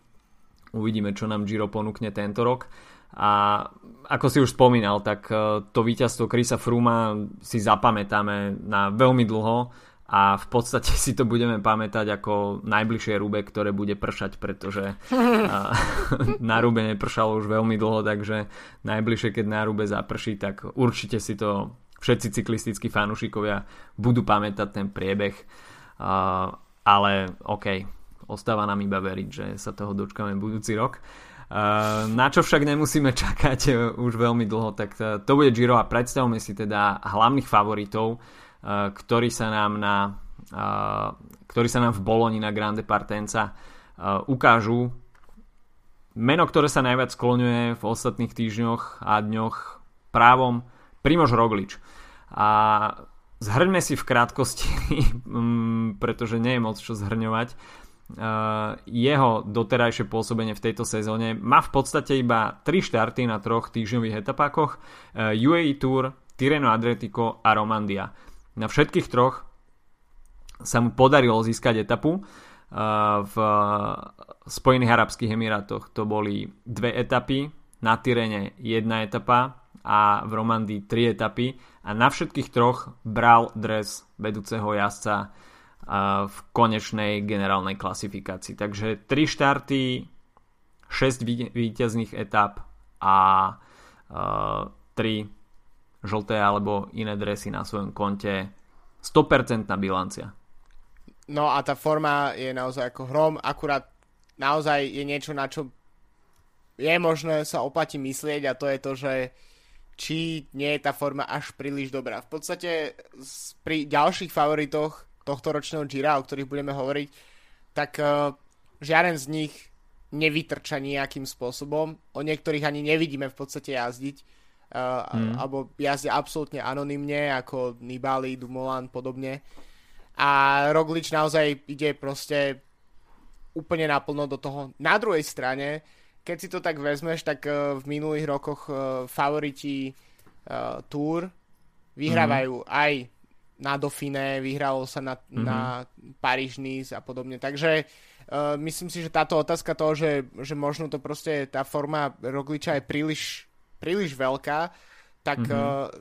Uvidíme, čo nám Giro ponúkne tento rok. A ako si už spomínal, tak e, to víťazstvo Krisa Fruma si zapamätáme na veľmi dlho a v podstate si to budeme pamätať ako najbližšie rúbe, ktoré bude pršať, pretože na rúbe nepršalo už veľmi dlho, takže najbližšie, keď na rúbe zaprší, tak určite si to všetci cyklistickí fanúšikovia budú pamätať ten priebeh. Ale OK, ostáva nám iba veriť, že sa toho dočkáme budúci rok. Na čo však nemusíme čakať e, už veľmi dlho, tak e, to bude Giro a predstavme si teda hlavných favoritov, e, ktorí sa nám na ktorí sa nám v Boloni na Grande Partenza ukážu. Meno, ktoré sa najviac skloňuje v ostatných týždňoch a dňoch právom Primož Roglič. A zhrňme si v krátkosti, pretože nie je moc čo zhrňovať, jeho doterajšie pôsobenie v tejto sezóne má v podstate iba 3 štarty na troch týždňových etapákoch uh, UAE Tour, Tireno Adriatico a Romandia. Na všetkých troch sa mu podarilo získať etapu. Uh, v Spojených Arabských Emirátoch to boli dve etapy, na Tyrene jedna etapa a v Romandii tri etapy a na všetkých troch bral dres vedúceho jazdca v konečnej generálnej klasifikácii. Takže 3 štarty, 6 víťazných etap a 3 žlté alebo iné dresy na svojom konte. 100% bilancia. No a tá forma je naozaj ako hrom, akurát naozaj je niečo, na čo je možné sa oplatí myslieť a to je to, že či nie je tá forma až príliš dobrá. V podstate pri ďalších favoritoch tohto ročného Gira, o ktorých budeme hovoriť, tak uh, žiaden z nich nevytrča nejakým spôsobom. O niektorých ani nevidíme v podstate jazdiť. Uh, mm. Alebo jazdia absolútne anonymne, ako Nibali, Dumoulin, podobne. A Roglič naozaj ide proste úplne naplno do toho. Na druhej strane, keď si to tak vezmeš, tak uh, v minulých rokoch uh, favoriti uh, Tour vyhrávajú mm. aj na Dauphine, vyhralo sa na, mm-hmm. na Paríž Nice a podobne. Takže uh, myslím si, že táto otázka toho, že, že možno to proste tá forma Rogliča je príliš, príliš veľká, tak mm-hmm. uh,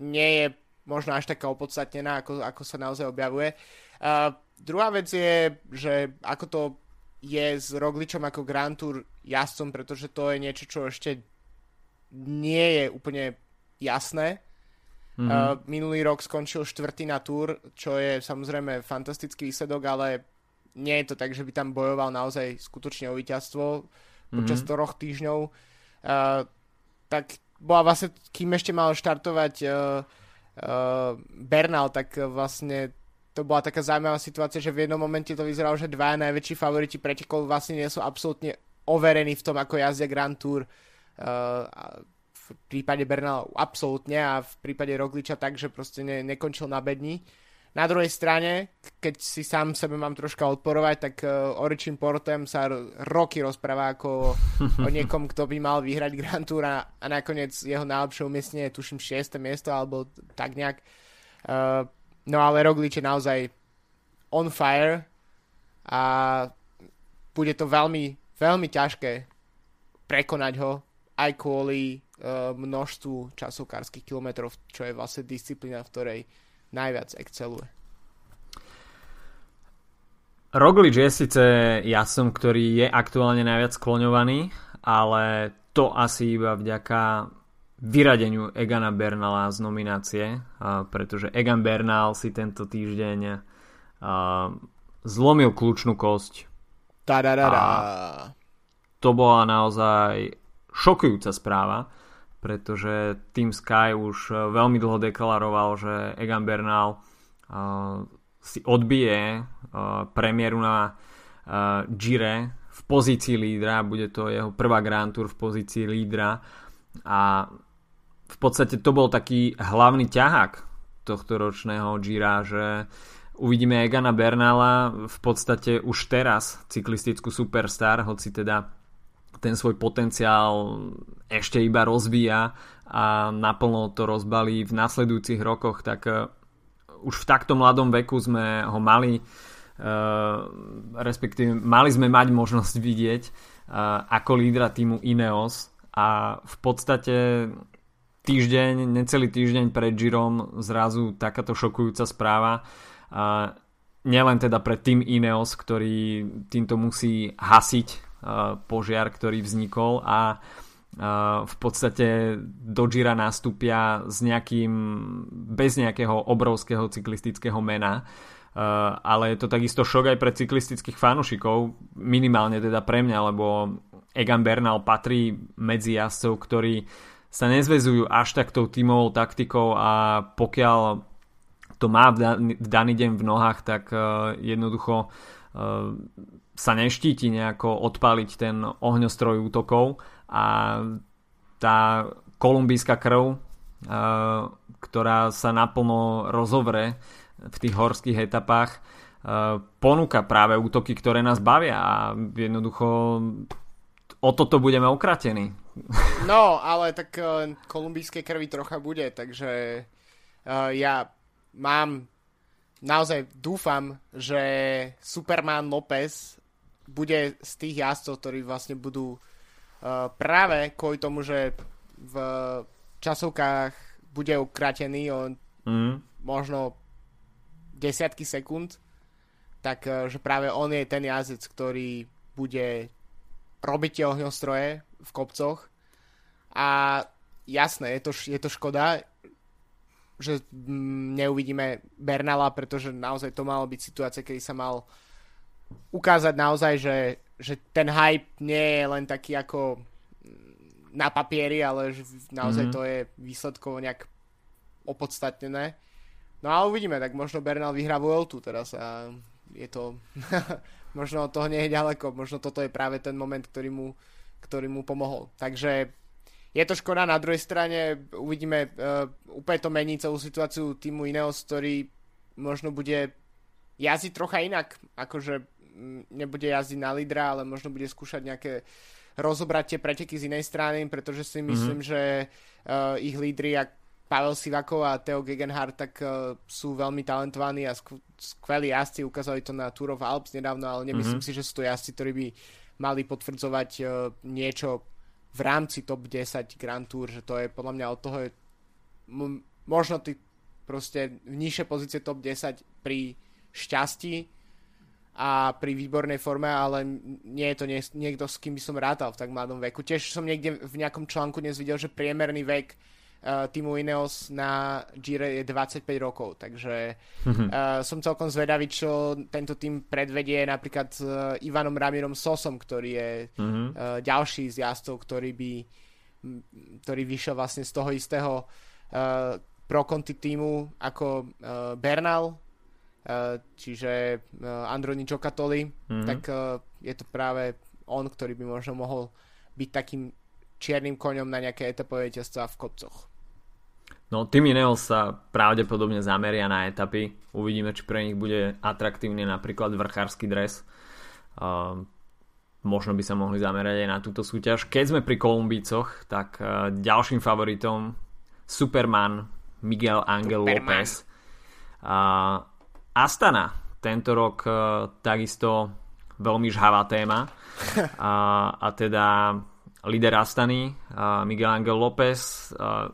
nie je možno až taká opodstatnená, ako, ako sa naozaj objavuje. Uh, druhá vec je, že ako to je s Rogličom ako Grand Tour jazdcom, pretože to je niečo, čo ešte nie je úplne jasné Mm-hmm. Uh, minulý rok skončil štvrtý na túr, čo je samozrejme fantastický výsledok, ale nie je to tak, že by tam bojoval naozaj skutočne o víťazstvo počas mm-hmm. troch týždňov. Uh, tak bola vlastne, kým ešte mal štartovať uh, uh, Bernal, tak vlastne to bola taká zaujímavá situácia, že v jednom momente to vyzeralo, že dva najväčší favoriti pretekov vlastne nie sú absolútne overení v tom, ako jazdia Grand Tour. Uh, v prípade Bernala absolútne a v prípade Rogliča tak, že proste ne, nekončil na bedni. na druhej strane, keď si sám sebe mám troška odporovať, tak uh, Origin Portem sa r- roky rozpráva ako o niekom, kto by mal vyhrať Grand Tour a, a nakoniec jeho najlepšie umiestnenie je tuším 6. miesto alebo tak nejak. Uh, no ale Roglič je naozaj on fire a bude to veľmi, veľmi ťažké prekonať ho aj kvôli množstvu časovkárskych kilometrov, čo je vlastne disciplína, v ktorej najviac exceluje. Roglič je síce jasom, ktorý je aktuálne najviac skloňovaný, ale to asi iba vďaka vyradeniu Egana Bernala z nominácie, pretože Egan Bernal si tento týždeň zlomil kľúčnú kosť. A to bola naozaj šokujúca správa pretože Team Sky už e, veľmi dlho deklaroval, že Egan Bernal uh, si odbije uh, premiéru na uh, Gire v pozícii lídra, bude to jeho prvá Grand Tour v pozícii lídra. A v podstate to bol taký hlavný ťahák tohto ročného Gira, že uvidíme Egana Bernala v podstate už teraz cyklistickú superstar, hoci teda ten svoj potenciál ešte iba rozvíja a naplno to rozbalí v nasledujúcich rokoch, tak uh, už v takto mladom veku sme ho mali, uh, respektíve mali sme mať možnosť vidieť uh, ako lídra týmu Ineos a v podstate týždeň, necelý týždeň pred Girom zrazu takáto šokujúca správa. Uh, nielen teda pre tým Ineos, ktorý týmto musí hasiť požiar, ktorý vznikol a v podstate do Gira nastúpia s nejakým, bez nejakého obrovského cyklistického mena. Ale je to takisto šok aj pre cyklistických fanúšikov, minimálne teda pre mňa, lebo Egan Bernal patrí medzi jazdcov, ktorí sa nezvezujú až tak tou tímovou taktikou a pokiaľ to má v daný deň v nohách, tak jednoducho sa neštíti nejako odpaliť ten ohňostroj útokov a tá kolumbijská krv, ktorá sa naplno rozovre v tých horských etapách, ponúka práve útoky, ktoré nás bavia a jednoducho o toto budeme okratení. No, ale tak kolumbijskej krvi trocha bude, takže ja mám naozaj dúfam, že Superman López bude z tých jazdcov, ktorí vlastne budú uh, práve kvôli tomu, že v časovkách bude ukratený o mm. možno desiatky sekúnd, tak uh, že práve on je ten jazdec, ktorý bude robiť tie ohňostroje v kopcoch a jasné, je to, je to škoda, že mm, neuvidíme Bernala, pretože naozaj to malo byť situácia, kedy sa mal ukázať naozaj, že, že ten hype nie je len taký ako na papieri, ale že naozaj mm-hmm. to je výsledkovo nejak opodstatnené. No a uvidíme, tak možno Bernal vyhrá Vueltu teraz a je to možno od toho nie je ďaleko, možno toto je práve ten moment, ktorý mu, ktorý mu pomohol. Takže je to škoda, na druhej strane uvidíme, uh, úplne to mení celú situáciu týmu Ineos, ktorý možno bude jazdiť trocha inak, akože nebude jazdiť na lídra, ale možno bude skúšať nejaké rozobrať tie preteky z inej strany, pretože si myslím, mm-hmm. že uh, ich lídry, ak Pavel Sivakov a Theo Gegenhardt, tak uh, sú veľmi talentovaní a skv- skvelí jazdci, ukázali to na Tour of Alps nedávno, ale nemyslím mm-hmm. si, že sú to jazdci, ktorí by mali potvrdzovať uh, niečo v rámci top 10 Grand Tour, že to je podľa mňa od toho je možno ty proste v nižšie pozície top 10 pri šťastí a pri výbornej forme, ale nie je to nie, niekto, s kým by som rátal v tak mladom veku. Tiež som niekde v nejakom článku dnes videl, že priemerný vek týmu Ineos na Gire je 25 rokov, takže uh, som celkom zvedavý, čo tento tým predvedie napríklad s uh, Ivanom Ramírom Sosom, ktorý je uh-huh. uh, ďalší z jazdcov, ktorý by ktorý vyšiel vlastne z toho istého uh, pro konti týmu ako uh, Bernal, Eh, čiže eh, Androni Giocattoli, mm-hmm. tak eh, je to práve on, ktorý by možno mohol byť takým čiernym koňom na nejaké etapové víťazstva v kopcoch. No, Tim Ineos sa pravdepodobne zameria na etapy. Uvidíme, či pre nich bude atraktívny napríklad vrchársky dres. Uh, možno by sa mohli zamerať aj na túto súťaž. Keď sme pri Kolumbícoch, tak uh, ďalším favoritom Superman Miguel Angel Superman. López. Uh, Astana tento rok uh, takisto veľmi žhavá téma. A, a teda líder Astany, uh, Miguel Angel López, uh,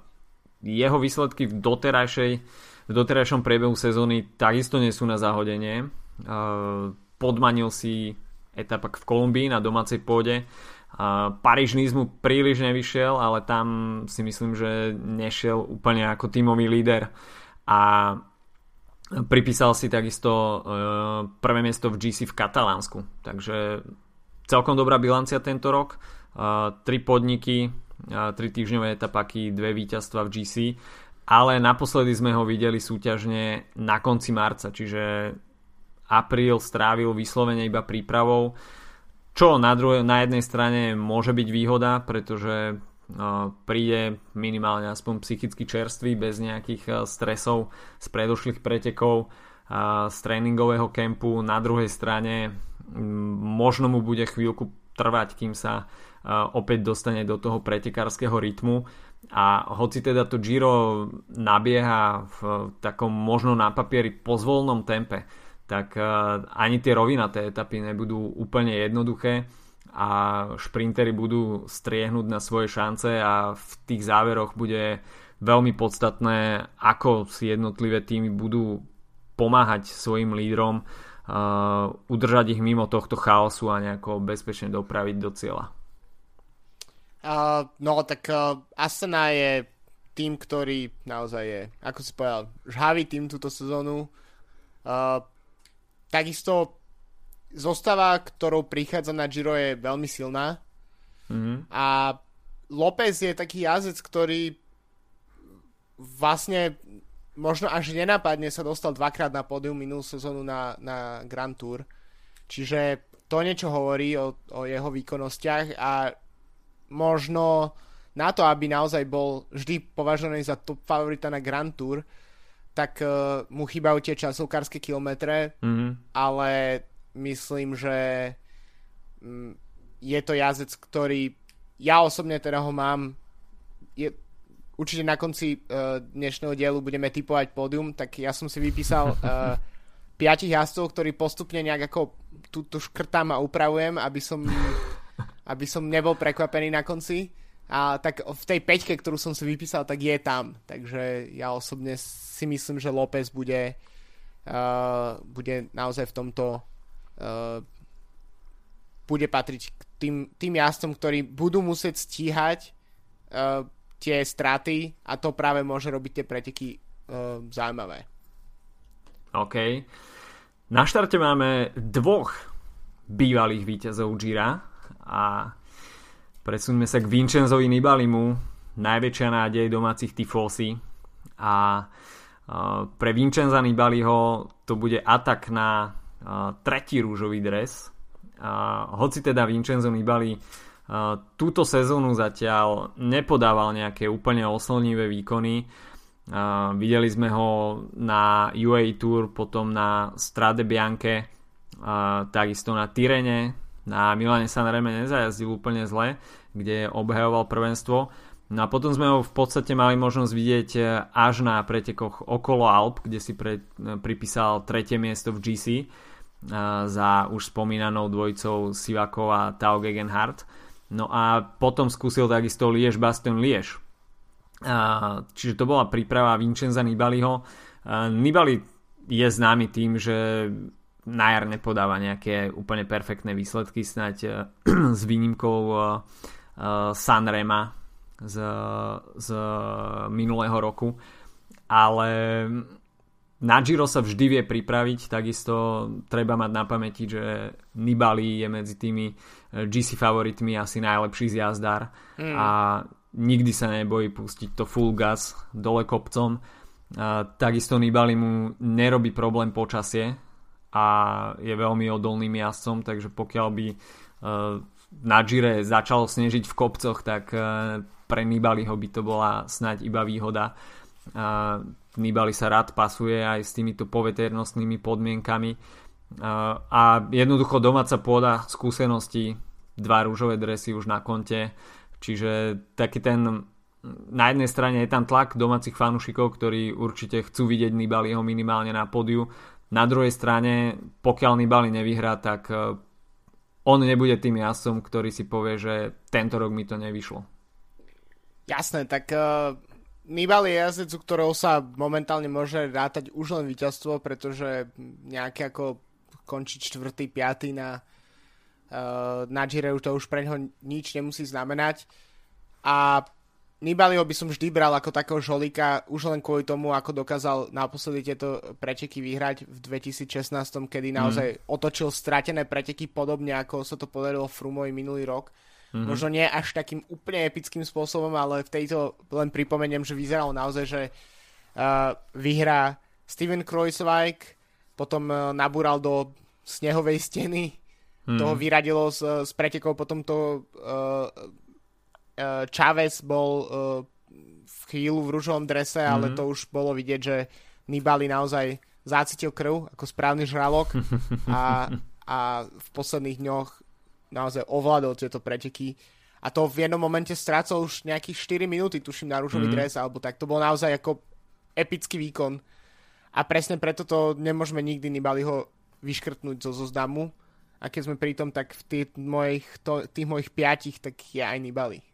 jeho výsledky v doterajšej v doterajšom priebehu sezóny takisto nie sú na zahodenie. Podmanil si etapak v Kolumbii na domácej pôde. Paríž mu príliš nevyšiel, ale tam si myslím, že nešiel úplne ako tímový líder a pripísal si takisto e, prvé miesto v GC v Katalánsku. Takže celkom dobrá bilancia tento rok. Tri podniky, 3 týždňové etapaky, dve víťazstva v GC, ale naposledy sme ho videli súťažne na konci marca, čiže apríl strávil vyslovene iba prípravou, čo na, druhej, na jednej strane môže byť výhoda, pretože príde minimálne aspoň psychicky čerstvý bez nejakých stresov z predošlých pretekov z tréningového kempu. Na druhej strane možno mu bude chvíľku trvať, kým sa opäť dostane do toho pretekárskeho rytmu a hoci teda to Giro nabieha v takom možno na papieri pozvolnom tempe, tak ani tie rovinaté etapy nebudú úplne jednoduché a šprintery budú striehnúť na svoje šance a v tých záveroch bude veľmi podstatné, ako si jednotlivé týmy budú pomáhať svojim lídrom, uh, udržať ich mimo tohto chaosu a nejako bezpečne dopraviť do cieľa. Uh, no tak uh, Astana je tým, ktorý naozaj je, ako si povedal, žhavý tým túto sezónu. Uh, takisto zostava, ktorou prichádza na Giro je veľmi silná. Mm-hmm. A López je taký jazdec, ktorý vlastne možno až nenápadne sa dostal dvakrát na pódium minulú sezónu na, na Grand Tour. Čiže to niečo hovorí o, o jeho výkonnostiach a možno na to, aby naozaj bol vždy považovaný za top favorita na Grand Tour, tak uh, mu chýbajú tie časovkárske kilometre, mm-hmm. ale myslím, že um, je to jazdec, ktorý ja osobne teda ho mám je, určite na konci uh, dnešného dielu budeme typovať pódium, tak ja som si vypísal uh, piatich jazdcov, ktorí postupne nejak ako túto škrtám a upravujem, aby som aby som nebol prekvapený na konci. A tak v tej peťke, ktorú som si vypísal, tak je tam. Takže ja osobne si myslím, že López bude, uh, bude naozaj v tomto uh, bude patriť k tým, tým jazdcom, ktorí budú musieť stíhať uh, tie straty a to práve môže robiť tie preteky uh, zaujímavé. OK. Na štarte máme dvoch bývalých víťazov Gira a presuňme sa k Vincenzovi Nibalimu, najväčšia nádej domácich tifosi a pre Vincenza Nibaliho to bude atak na tretí rúžový dres. Hoci teda Vincenzo Nibali túto sezónu zatiaľ nepodával nejaké úplne oslnivé výkony. Videli sme ho na UAE Tour, potom na Strade Bianche, takisto na Tyrene, na Milane Sanreme nezajazdil úplne zle, kde obhajoval prvenstvo. No a potom sme ho v podstate mali možnosť vidieť e, až na pretekoch okolo Alp, kde si pre, e, pripísal tretie miesto v GC e, za už spomínanou dvojicou Sivakov a Tao Gegenhardt. No a potom skúsil takisto Liež Baston Liež. Čiže to bola príprava Vincenza Nibaliho. Nibali je známy tým, že na jar nepodáva nejaké úplne perfektné výsledky, snáď uh, s výnimkou uh, uh, Sanrema z, z minulého roku. Ale na Giro sa vždy vie pripraviť, takisto treba mať na pamäti, že Nibali je medzi tými GC favoritmi asi najlepší zjazdár mm. a nikdy sa nebojí pustiť to full gas dole kopcom. A takisto Nibali mu nerobí problém počasie, a je veľmi odolným jazdcom, takže pokiaľ by e, na Gire začalo snežiť v kopcoch, tak e, pre Nibaliho by to bola snať iba výhoda. Nibali sa rád pasuje aj s týmito poveternostnými podmienkami a jednoducho domáca pôda skúsenosti dva rúžové dresy už na konte čiže taký ten na jednej strane je tam tlak domácich fanúšikov, ktorí určite chcú vidieť Nibaliho minimálne na pódiu. Na druhej strane, pokiaľ Nibali nevyhrá, tak e, on nebude tým jasom, ktorý si povie, že tento rok mi to nevyšlo. Jasné, tak uh, Nibali je jazdec, u ktorého sa momentálne môže rátať už len víťazstvo, pretože nejaké ako končiť čtvrtý, piatý na, uh, na Gire to už pre neho nič nemusí znamenať. A Nibaliho by som vždy bral ako takého žolika, už len kvôli tomu, ako dokázal naposledy tieto preteky vyhrať v 2016, kedy mhm. naozaj mm. otočil stratené preteky podobne, ako sa to podarilo Frumovi minulý rok. Mm-hmm. Možno nie až takým úplne epickým spôsobom, ale v tejto len pripomeniem, že vyzeralo naozaj, že uh, vyhrá Steven Kreuzweig, potom uh, nabúral do snehovej steny. Mm. Toho vyradilo z, z pretekov, potom to uh, uh, Chavez bol uh, v chvíľu v rúžovom drese, mm. ale to už bolo vidieť, že Nibali naozaj zácitil krv ako správny žralok a, a v posledných dňoch naozaj ovládol tieto preteky a to v jednom momente strácal už nejakých 4 minúty, tuším, na rúžový mm. dres, alebo tak. To bol naozaj ako epický výkon. A presne preto to nemôžeme nikdy Nibaliho vyškrtnúť zo zoznamu. A keď sme pri tom, tak v tých mojich, to, tých mojich piatich, tak je aj Nibali.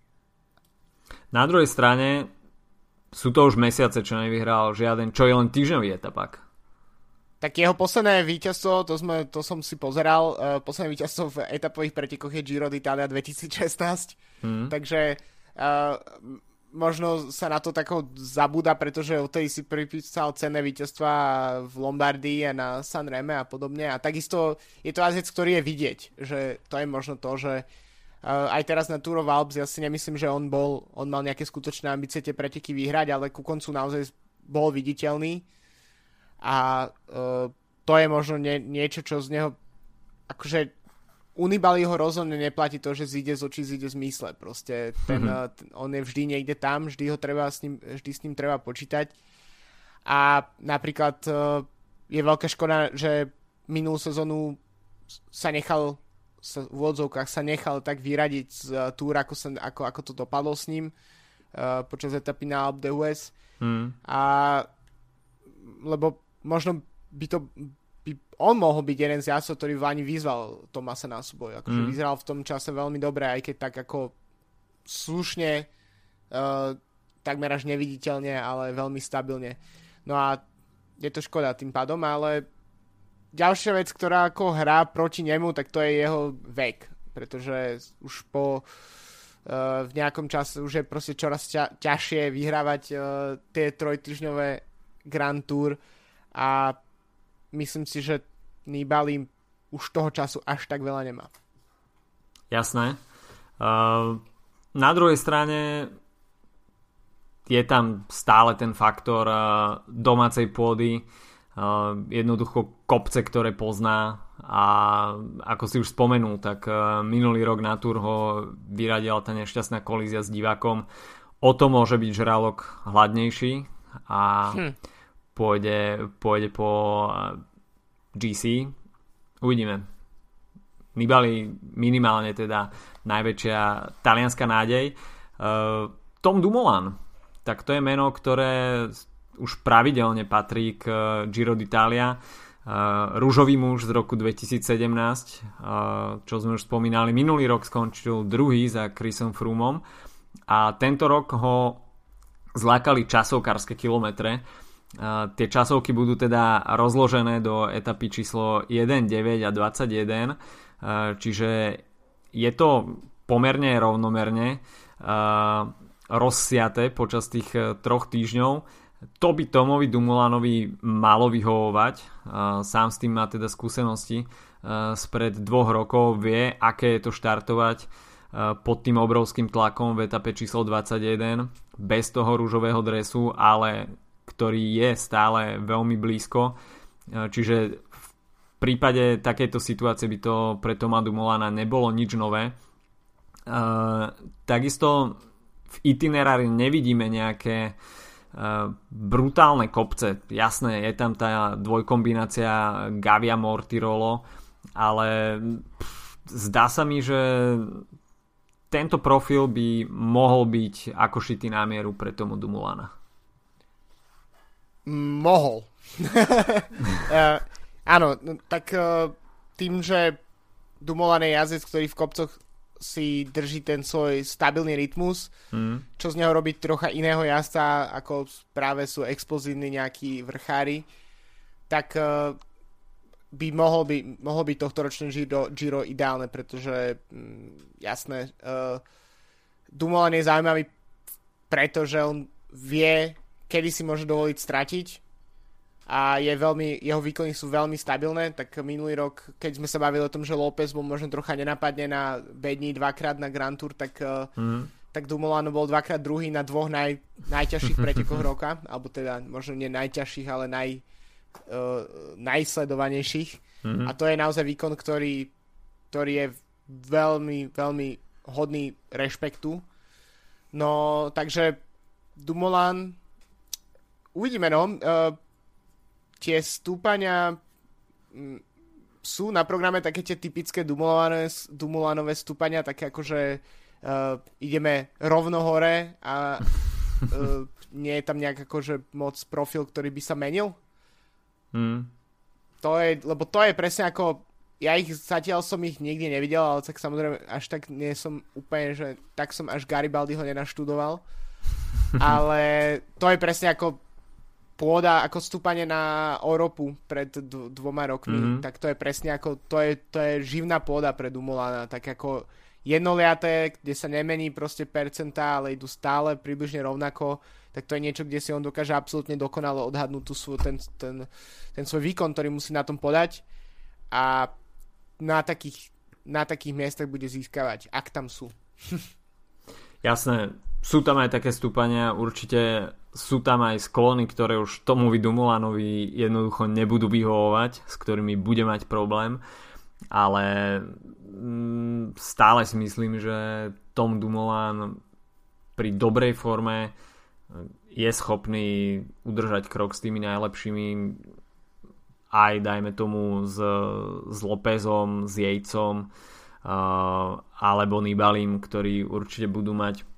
Na druhej strane sú to už mesiace, čo nevyhral žiaden, čo je len týždňový etapak. Tak jeho posledné víťazstvo, to, sme, to som si pozeral, uh, posledné víťazstvo v etapových pretekoch je Giro d'Italia 2016, mm. takže uh, možno sa na to tako zabúda, pretože o tej si pripísal cenné víťazstva v Lombardii a na Sanreme a podobne. A takisto je to jazdec, ktorý je vidieť, že to je možno to, že uh, aj teraz na Tour of Alps ja si nemyslím, že on bol, on mal nejaké skutočné ambície tie preteky vyhrať, ale ku koncu naozaj bol viditeľný a uh, to je možno nie, niečo, čo z neho akože Unibali ho rozhodne neplatí to, že zíde z očí, zíde z mysle. Proste ten, mm-hmm. ten, on je vždy niekde tam, vždy, ho treba s ním, vždy s ním treba počítať. A napríklad uh, je veľká škoda, že minulú sezónu sa nechal sa, v odzovkách sa nechal tak vyradiť z uh, túr, ako, sa, ako, ako to dopadlo s ním uh, počas etapy na Alpe d'Huez. Mm. A lebo možno by to by on mohol byť jeden z jazdcov, ktorý v Lani vyzval Tomasa na súboj. Akože mm. vyzeral v tom čase veľmi dobre, aj keď tak ako slušne, uh, takmer až neviditeľne, ale veľmi stabilne. No a je to škoda tým pádom, ale ďalšia vec, ktorá ako hrá proti nemu, tak to je jeho vek. Pretože už po uh, v nejakom čase už je proste čoraz ťa, ťažšie vyhrávať uh, tie trojtyžňové Grand Tour a myslím si, že Nibali už toho času až tak veľa nemá. Jasné. Uh, na druhej strane je tam stále ten faktor uh, domácej pôdy, uh, jednoducho kopce, ktoré pozná a ako si už spomenul, tak uh, minulý rok na Tour ho vyradila tá nešťastná kolízia s divákom. O to môže byť žralok hladnejší a hm. pôjde, pôjde po GC. Uvidíme. Nibali minimálne teda najväčšia talianská nádej. Tom Dumoulin, tak to je meno, ktoré už pravidelne patrí k Giro d'Italia. Uh, rúžový muž z roku 2017, uh, čo sme už spomínali, minulý rok skončil druhý za Chrisom Frumom a tento rok ho zlákali časovkárske kilometre tie časovky budú teda rozložené do etapy číslo 1, 9 a 21, čiže je to pomerne rovnomerne rozsiate počas tých e, troch týždňov. To by Tomovi Dumulanovi malo vyhovovať. Sám s tým má teda skúsenosti spred dvoch rokov, vie, aké je to štartovať pod tým obrovským tlakom v etape číslo 21 bez toho rúžového dresu, ale ktorý je stále veľmi blízko. Čiže v prípade takejto situácie by to pre Toma Dumolana nebolo nič nové. Takisto v itinerári nevidíme nejaké brutálne kopce. Jasné, je tam tá dvojkombinácia Gavia Mortirolo, ale pff, zdá sa mi, že tento profil by mohol byť ako šitý na mieru pre tomu Dumulana. Mohol. uh, áno, no, tak uh, tým, že Dumoulin je jazdec, ktorý v kopcoch si drží ten svoj stabilný rytmus, mm. čo z neho robí trocha iného jazda, ako práve sú explozívni nejakí vrchári, tak uh, by mohol, by mohol byť tohto ročné Giro, Giro ideálne, pretože mm, jasné, uh, Dumoulin je zaujímavý pretože on vie, kedy si môže dovoliť stratiť a je veľmi, jeho výkony sú veľmi stabilné, tak minulý rok, keď sme sa bavili o tom, že López bol možno trocha nenapadne na bední dvakrát na Grand Tour, tak, mm. tak Dumoulin bol dvakrát druhý na dvoch naj, najťažších pretekoch roka, alebo teda možno nie najťažších, ale naj, uh, najsledovanejších. Mm. A to je naozaj výkon, ktorý, ktorý je veľmi, veľmi hodný rešpektu. No, takže Dumoulin uvidíme, no. Uh, tie stúpania mm, sú na programe také tie typické Dumulanové, Dumulanové stúpania, také ako, že uh, ideme rovno hore a uh, nie je tam nejak akože moc profil, ktorý by sa menil. Mm. To je, lebo to je presne ako ja ich zatiaľ som ich nikdy nevidel, ale tak samozrejme až tak nie som úplne, že tak som až Garibaldiho nenaštudoval. ale to je presne ako pôda ako stúpanie na Európu pred dvoma rokmi, mm-hmm. tak to je presne ako, to je, to je živná pôda pre Dumulana, tak ako jednoliaté, kde sa nemení proste percentá, ale idú stále približne rovnako, tak to je niečo, kde si on dokáže absolútne dokonale odhadnúť tú svoj, ten, ten, ten svoj výkon, ktorý musí na tom podať a na takých, na takých miestach bude získavať, ak tam sú. Jasné, sú tam aj také stúpania, určite sú tam aj sklony, ktoré už tomu Dumulanovi jednoducho nebudú vyhovovať, s ktorými bude mať problém, ale mm, stále si myslím, že Tom Dumoulin pri dobrej forme je schopný udržať krok s tými najlepšími aj dajme tomu s, s Lópezom, s Jejcom uh, alebo Nibalim, ktorí určite budú mať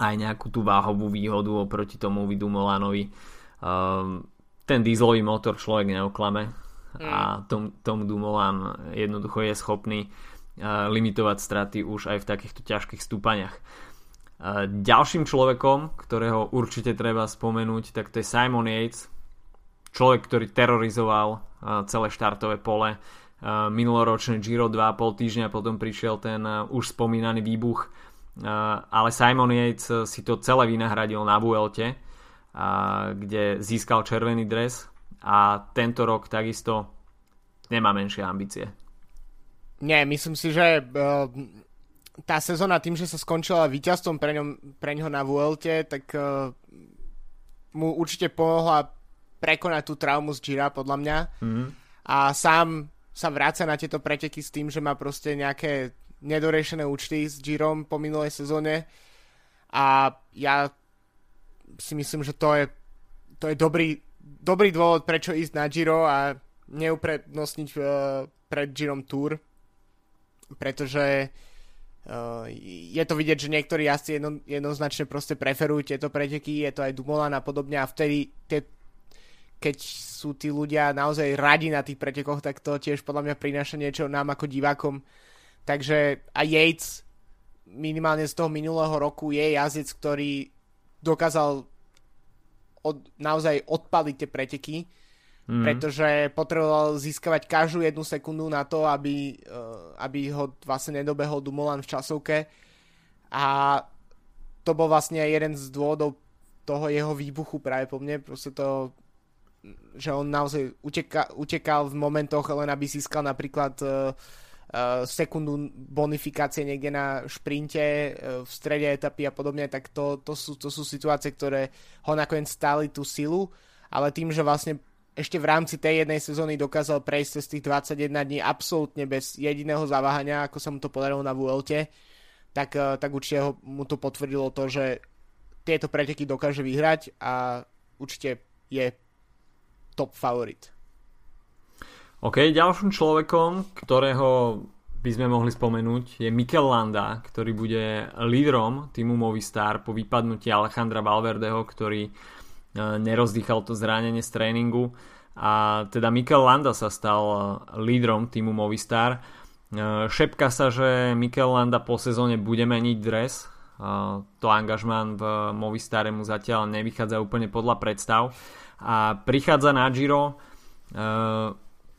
aj nejakú tú váhovú výhodu oproti tomu vidu Molanovi. Um, ten dieselový motor človek neoklame mm. a Tom, Tom Dumoulin jednoducho je schopný uh, limitovať straty už aj v takýchto ťažkých stúpaniach. Uh, ďalším človekom, ktorého určite treba spomenúť, tak to je Simon Yates, človek, ktorý terorizoval uh, celé štartové pole. Minuloročné Giro 2,5 týždňa potom prišiel ten už spomínaný výbuch ale Simon Yates si to celé vynahradil na Vuelte, kde získal červený dres a tento rok takisto nemá menšie ambície. Nie, myslím si, že tá sezóna tým, že sa skončila víťazstvom pre, ňom, pre ňoho na Vuelte, tak mu určite pomohla prekonať tú traumu z Gira, podľa mňa. Mm-hmm. A sám sa vráca na tieto preteky s tým, že má proste nejaké nedorešené účty s Girom po minulej sezóne. A ja si myslím, že to je, to je dobrý, dobrý dôvod, prečo ísť na Giro a neuprednostniť uh, pred Girom Tour, pretože uh, je to vidieť, že niektorí jazdci jedno, jednoznačne proste preferujú tieto preteky, je to aj Dumoulin a podobne a vtedy tie, keď sú tí ľudia naozaj radi na tých pretekoch, tak to tiež podľa mňa prináša niečo nám ako divákom Takže a Yates minimálne z toho minulého roku je jazdec, ktorý dokázal od, naozaj odpaliť tie preteky, mm. pretože potreboval získavať každú jednu sekundu na to, aby, uh, aby ho vlastne nedobehol Dumoulin v časovke a to bol vlastne jeden z dôvodov toho jeho výbuchu práve po mne, proste to že on naozaj uteka, utekal v momentoch len aby získal napríklad uh, sekundu bonifikácie niekde na šprinte uh, v strede etapy a podobne, tak to, to, sú, to sú situácie, ktoré ho nakoniec stáli tú silu, ale tým, že vlastne ešte v rámci tej jednej sezóny dokázal prejsť cez tých 21 dní absolútne bez jediného zaváhania, ako sa mu to podarilo na Vuelte, tak, uh, tak určite ho, mu to potvrdilo to, že tieto preteky dokáže vyhrať a určite je top favorit. OK, ďalším človekom, ktorého by sme mohli spomenúť, je Mikel Landa, ktorý bude lídrom týmu Movistar po vypadnutí Alejandra Valverdeho, ktorý e, nerozdýchal to zranenie z tréningu. A teda Mikel Landa sa stal e, lídrom týmu Movistar. E, šepka sa, že Mikel Landa po sezóne bude meniť dres. To angažman v Movistare mu zatiaľ nevychádza úplne podľa predstav. A prichádza na Giro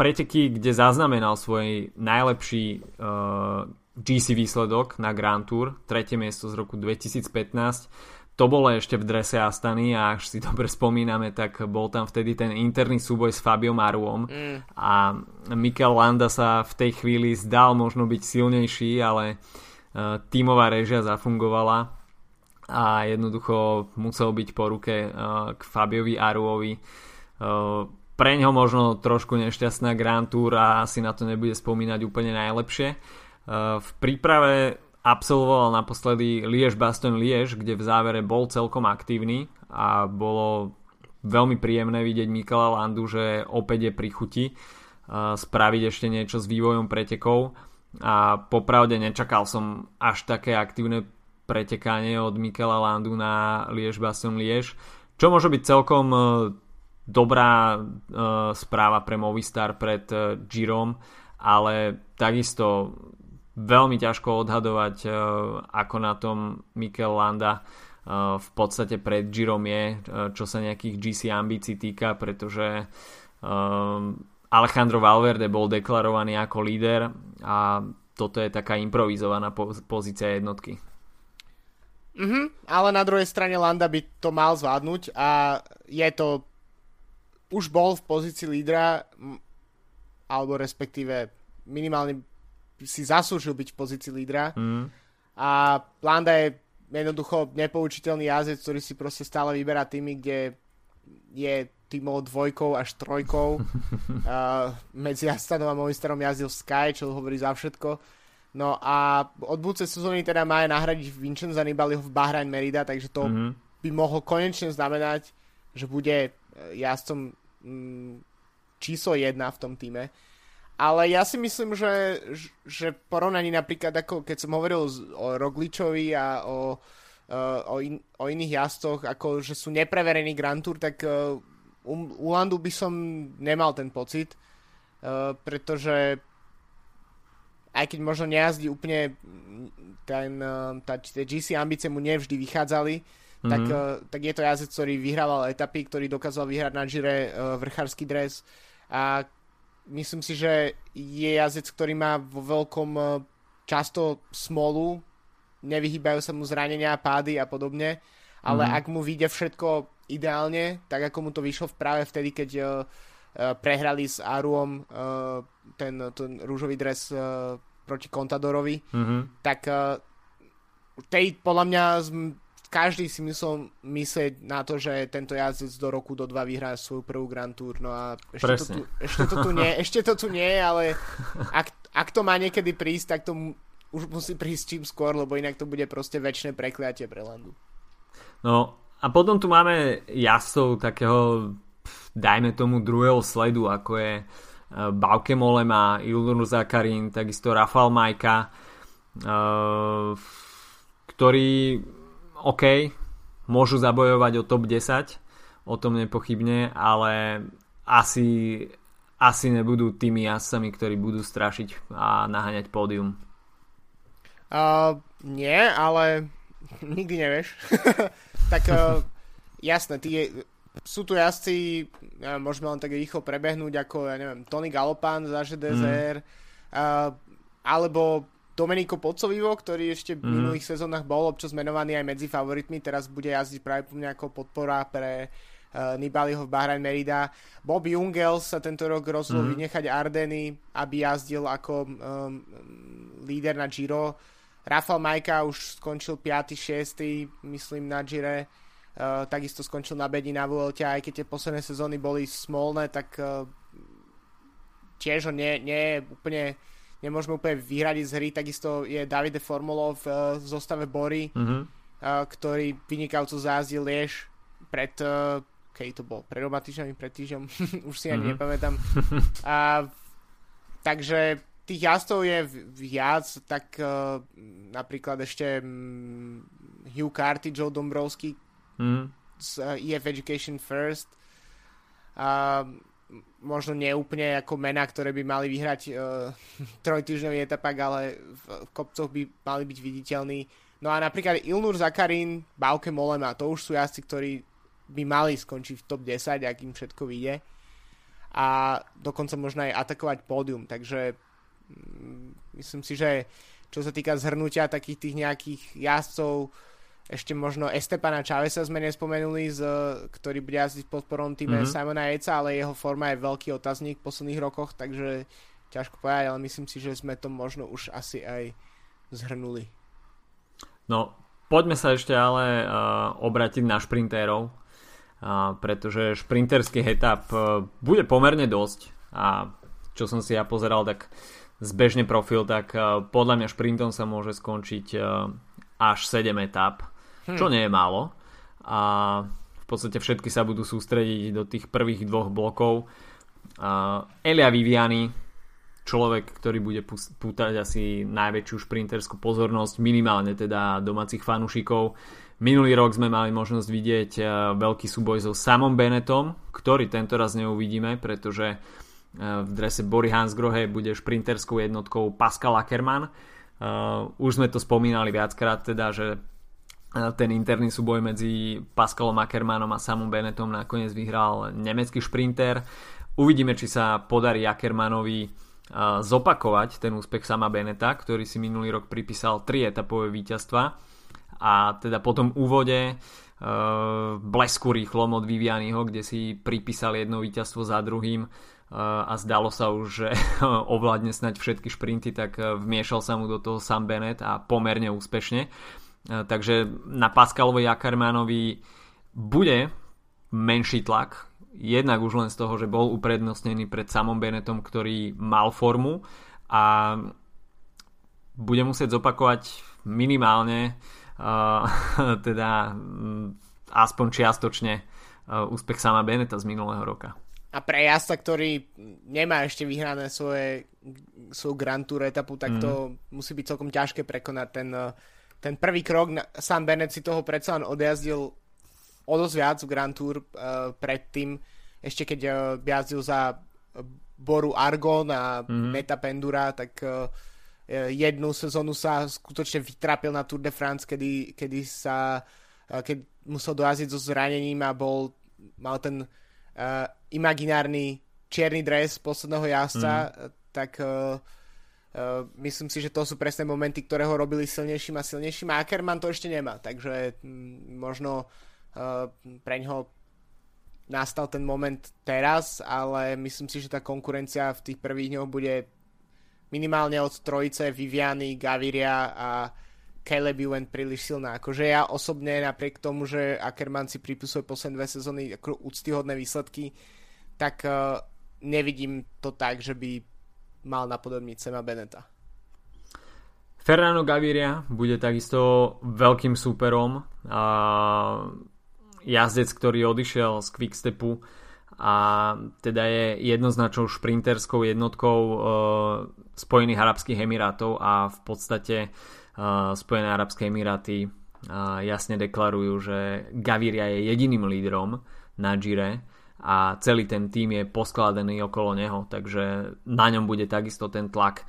preteky, kde zaznamenal svoj najlepší uh, GC výsledok na Grand Tour, tretie miesto z roku 2015. To bolo ešte v drese Astany a až si dobre spomíname, tak bol tam vtedy ten interný súboj s Fabio Maruom mm. a Mikel Landa sa v tej chvíli zdal možno byť silnejší, ale uh, tímová režia zafungovala a jednoducho musel byť po ruke uh, k Fabiovi Aruovi. Uh, pre ňo možno trošku nešťastná Grand Tour a asi na to nebude spomínať úplne najlepšie. E, v príprave absolvoval naposledy Liež Baston Liež, kde v závere bol celkom aktívny a bolo veľmi príjemné vidieť Mikela Landu, že opäť je pri chuti e, spraviť ešte niečo s vývojom pretekov a popravde nečakal som až také aktívne pretekanie od Mikela Landu na Liež Baston Liež, čo môže byť celkom e, dobrá uh, správa pre Movistar pred uh, Girom, ale takisto veľmi ťažko odhadovať, uh, ako na tom Mikel Landa v podstate pred Girom je, čo sa nejakých GC ambícií týka, pretože Alejandro Valverde bol deklarovaný ako líder a toto je taká improvizovaná pozícia jednotky. Mm-hmm, ale na druhej strane Landa by to mal zvládnuť a je to už bol v pozícii lídra, alebo respektíve minimálne si zaslúžil byť v pozícii lídra. Mm. A Landa je jednoducho nepoučiteľný jazdec, ktorý si proste stále vyberá týmy, kde je týmov dvojkou až trojkou. uh, medzi Astanom a Movistarom jazdil Sky, čo hovorí za všetko. No a od budúcej sezóny teda má aj nahradiť Vincenza Nibaliho v Bahrain Merida, takže to mm-hmm. by mohlo konečne znamenať, že bude jazdcom číslo jedna v tom týme. Ale ja si myslím, že, že porovnaní napríklad ako keď som hovoril o Rogličovi a o, uh, o, in, o iných jazdoch, ako že sú nepreverený Grand Tour, tak uh, u Landu by som nemal ten pocit, uh, pretože aj keď možno nejazdí úplne ten, tá, tie GC ambície mu nevždy vychádzali, mm-hmm. tak, uh, tak je to jazdec, ktorý vyhrával etapy, ktorý dokázal vyhrať na Gire uh, vrchársky dres a myslím si, že je jazdec, ktorý má vo veľkom uh, často smolu, nevyhýbajú sa mu zranenia, pády a podobne, ale mm-hmm. ak mu vyjde všetko ideálne, tak ako mu to vyšlo v práve vtedy, keď uh, prehrali s Aruom uh, ten, ten rúžový dres uh, proti Contadorovi, mm-hmm. tak uh, tej podľa mňa každý si myslel myslieť na to, že tento jazdec do roku, do dva vyhrá svoju prvú Grand Tour. No a ešte, to tu, ešte, to tu, nie, ešte to tu nie, ale ak, ak to má niekedy prísť, tak to už musí prísť čím skôr, lebo inak to bude proste väčšie prekliatie pre Landu. No a potom tu máme jazdcov takého, dajme tomu druhého sledu, ako je e, Bauke Molema, Ilnur Zakarin, takisto Rafal Majka, uh, ktorí OK, môžu zabojovať o top 10, o tom nepochybne, ale asi, asi nebudú tými jasami, ktorí budú strašiť a naháňať pódium. Uh, nie, ale nikdy nevieš. tak uh, jasné, tí, sú tu jazdci, ja, môžeme len tak rýchlo prebehnúť ako, ja neviem, Tony Galopan za GDZR, mm. uh, alebo Domenico Pocovivo, ktorý ešte v mm. minulých sezónach bol občas menovaný aj medzi favoritmi, teraz bude jazdiť práve po ako podpora pre uh, Nibaliho v Bahrain Merida. Bob Jungels sa tento rok rozhodol mm. vynechať Ardeny, aby jazdil ako um, líder na Giro. Rafael Majka už skončil 5. 6. myslím na Gire. Uh, takisto skončil na Bedi na Vuelte, aj keď tie posledné sezóny boli smolné, tak uh, tiež ho nie, nie je úplne nemôžeme úplne vyhradiť z hry, takisto je Davide Formulov v uh, zostave Bory. Mm-hmm. uh, ktorý vynikajúco zázdil Liež pred, uh, keď to bol, pred dvoma týždňami, pred týždňom, už si ani mm-hmm. nepamätám. A, takže tých jazdov je viac, tak uh, napríklad ešte um, Hugh Carty, Joe Dombrovský mm. z uh, EF Education First. A možno nie úplne ako mená, ktoré by mali vyhrať uh, trojtýždňový etapak, ale v, v kopcoch by mali byť viditeľní. No a napríklad Ilnur Zakarin, Bauke Molema, to už sú jazdci, ktorí by mali skončiť v top 10, ak im všetko vyjde. A dokonca možno aj atakovať pódium, takže mm, myslím si, že čo sa týka zhrnutia takých tých nejakých jazdcov, ešte možno Estepana Chavesa sme nespomenuli, z, ktorý bude jazdiť podporom týme mm-hmm. Simona Eca, ale jeho forma je veľký otazník v posledných rokoch, takže ťažko povedať, ale myslím si, že sme to možno už asi aj zhrnuli. No, poďme sa ešte ale uh, obratiť na šprintérov, uh, pretože šprinterských etap uh, bude pomerne dosť a čo som si ja pozeral, tak zbežne profil, tak uh, podľa mňa šprintom sa môže skončiť uh, až 7 etap čo nie je málo. A v podstate všetky sa budú sústrediť do tých prvých dvoch blokov. A Elia Viviani, človek, ktorý bude pútať asi najväčšiu šprinterskú pozornosť, minimálne teda domácich fanúšikov. Minulý rok sme mali možnosť vidieť e, veľký súboj so Samom Bennettom, ktorý tento raz neuvidíme, pretože e, v drese Bory Hansgrohe bude šprinterskou jednotkou Pascal Ackermann. Uh, už sme to spomínali viackrát, teda, že ten interný súboj medzi Pascalom Ackermanom a Samom Bennettom nakoniec vyhral nemecký šprinter. Uvidíme, či sa podarí Ackermanovi zopakovať ten úspech Sama Beneta, ktorý si minulý rok pripísal 3 etapové víťazstva a teda po tom úvode blesku rýchlom od Vivianiho, kde si pripísal jedno víťazstvo za druhým a zdalo sa už, že ovládne snať všetky šprinty, tak vmiešal sa mu do toho Sam Bennett a pomerne úspešne. E, takže na Pascalovi Ackermanovi bude menší tlak, jednak už len z toho, že bol uprednostnený pred samom Benetom, ktorý mal formu a bude musieť zopakovať minimálne uh, teda um, aspoň čiastočne uh, úspech sama Beneta z minulého roka. A pre jazda, ktorý nemá ešte vyhrané svoje, svoju Grand Tour etapu, tak mm. to musí byť celkom ťažké prekonať ten uh, ten prvý krok, Sam Bennett si toho predsa len odjazdil o dosť viac v Grand Tour uh, predtým, ešte keď uh, jazdil za Boru Argon a mm-hmm. Meta Pendura, tak uh, jednu sezónu sa skutočne vytrapil na Tour de France, kedy, kedy sa uh, keď musel dojazdiť so zranením a bol, mal ten uh, imaginárny čierny dres posledného jazdca, mm-hmm. tak uh, Uh, myslím si, že to sú presné momenty, ktoré ho robili silnejším a silnejším a Ackerman to ešte nemá, takže m, možno uh, pre nastal ten moment teraz, ale myslím si, že tá konkurencia v tých prvých dňoch bude minimálne od trojice Viviany, Gaviria a Caleb Ewan príliš silná. Akože ja osobne napriek tomu, že Ackerman si pripisuje posledné dve sezóny ako úctyhodné výsledky, tak uh, nevidím to tak, že by mal napodobniť Sema Beneta. Fernando Gaviria bude takisto veľkým súperom. A jazdec, ktorý odišiel z Quickstepu a teda je jednoznačnou šprinterskou jednotkou uh, Spojených Arabských Emirátov a v podstate uh, Spojené Arabské Emiráty uh, jasne deklarujú, že Gaviria je jediným lídrom na Gire a celý ten tým je poskladaný okolo neho, takže na ňom bude takisto ten tlak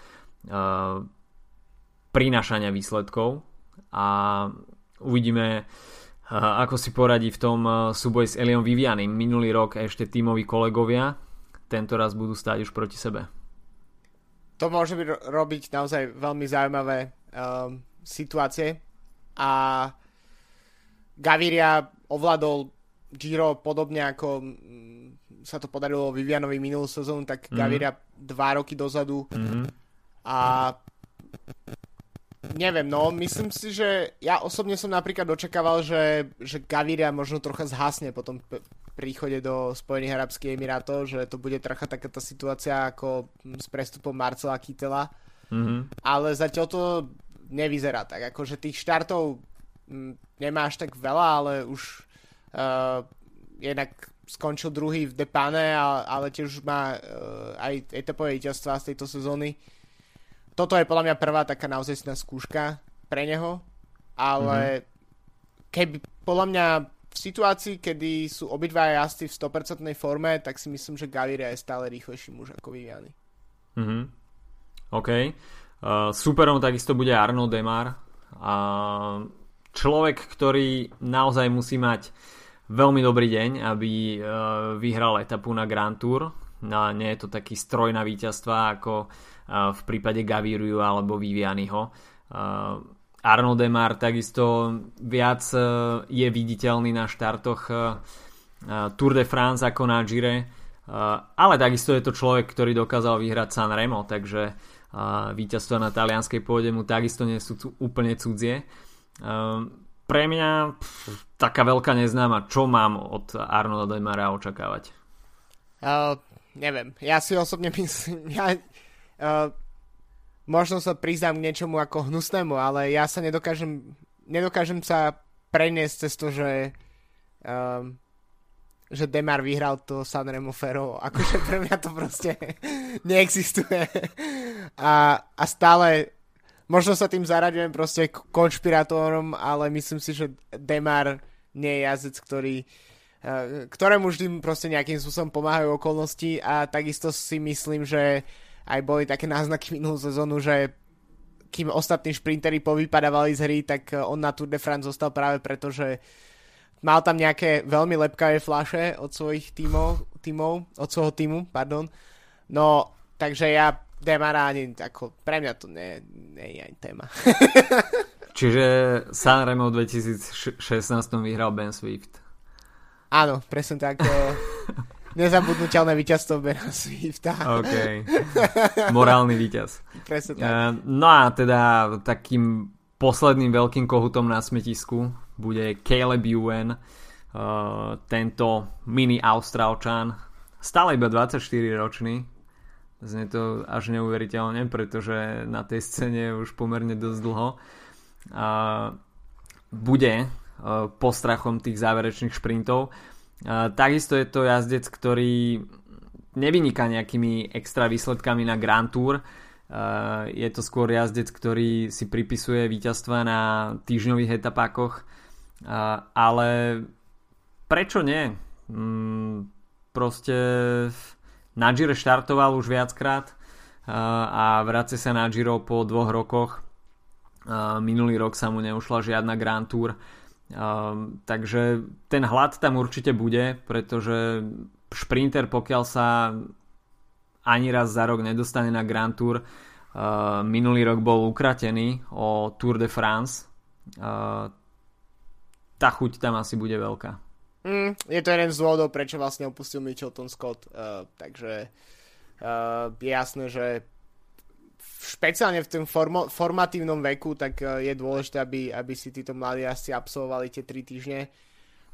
uh, prinášania výsledkov a uvidíme uh, ako si poradí v tom uh, súboji s Eliom Vivianim. Minulý rok ešte tímoví kolegovia, tento raz budú stáť už proti sebe. To môže byť robiť naozaj veľmi zaujímavé um, situácie a Gaviria ovládol Giro podobne ako mm, sa to podarilo Vivianovi minulú sezónu, tak mm-hmm. Gaviria dva roky dozadu mm-hmm. a neviem, no myslím si, že ja osobne som napríklad očakával, že, že Gaviria možno trocha zhasne po tom p- príchode do Spojených Arabských Emirátov, že to bude trocha taká tá situácia ako s prestupom Marcela Kytela, mm-hmm. ale zatiaľ to nevyzerá tak, akože tých štartov nemá až tak veľa, ale už uh, jednak skončil druhý v Depane, ale tiež má uh, aj etapové víťazstva z tejto sezóny. Toto je podľa mňa prvá taká naozaj skúška pre neho, ale mm-hmm. keby podľa mňa v situácii, kedy sú obidva jazdci v 100% forme, tak si myslím, že Gaviria je stále rýchlejší muž ako Viviani. Mm-hmm. OK. Uh, superom takisto bude Arno Demar. Uh, človek, ktorý naozaj musí mať veľmi dobrý deň, aby uh, vyhral etapu na Grand Tour. No, nie je to taký stroj na víťazstva ako uh, v prípade Gaviriu alebo Vivianiho. Uh, Arno Demar takisto viac e, je viditeľný na štartoch e, e, Tour de France ako na Gire ale takisto je to človek, ktorý dokázal vyhrať San Remo takže víťazstva na talianskej pôde mu takisto nie sú úplne cudzie pre mňa pff, taká veľká neznáma čo mám od Arno Demara očakávať uh, neviem, ja si osobne myslím ja, uh, možno sa priznám k niečomu ako hnusnému, ale ja sa nedokážem, nedokážem sa preniesť cez to, že um, že Demar vyhral to Sanremo Ferro. Akože pre mňa to proste neexistuje. A, a stále možno sa tým zaraďujem proste konšpirátorom, ale myslím si, že Demar nie je jazdec, ktorý uh, ktorému vždy proste nejakým spôsobom pomáhajú okolnosti a takisto si myslím, že aj boli také náznaky minulú sezónu, že kým ostatní šprintery povypadávali z hry, tak eh, on na Tour de France zostal práve preto, že mal tam nejaké veľmi lepkavé flaše od svojich tímov, tímov od svojho týmu, pardon. No, takže ja Demara ani, ako, pre mňa to nie, nie je ani téma. Čiže Sanremo v 2016 vyhral Ben Swift. Áno, presne tak. Nezabudnutelné víťazstvo Bena Swifta. OK. Morálny víťaz. Presne tak. Uh, no a teda takým posledným veľkým kohutom na smetisku bude Caleb Ewan, uh, tento mini Austrálčan, stále iba 24 ročný. Znie to až neuveriteľne, pretože na tej scéne už pomerne dosť dlho. Uh, bude uh, postrachom tých záverečných šprintov takisto je to jazdec, ktorý nevyniká nejakými extra výsledkami na Grand Tour. Uh, je to skôr jazdec, ktorý si pripisuje víťazstva na týždňových etapákoch. Ale prečo nie? Mm, proste na Gire štartoval už viackrát uh, a vracia sa na Giro po dvoch rokoch. Minulý rok sa mu neušla žiadna Grand Tour Um, takže ten hlad tam určite bude, pretože šprinter, pokiaľ sa ani raz za rok nedostane na Grand Tour, minulý rok bol ukratený o Tour de France, tá chuť tam asi bude veľká. Mm, je to jeden z dôvodov, prečo vlastne opustil Mitchelton Scott, uh, takže uh, je jasné, že špeciálne v tom formo, formatívnom veku, tak e, je dôležité, aby, aby si títo mladí asi absolvovali tie 3 týždne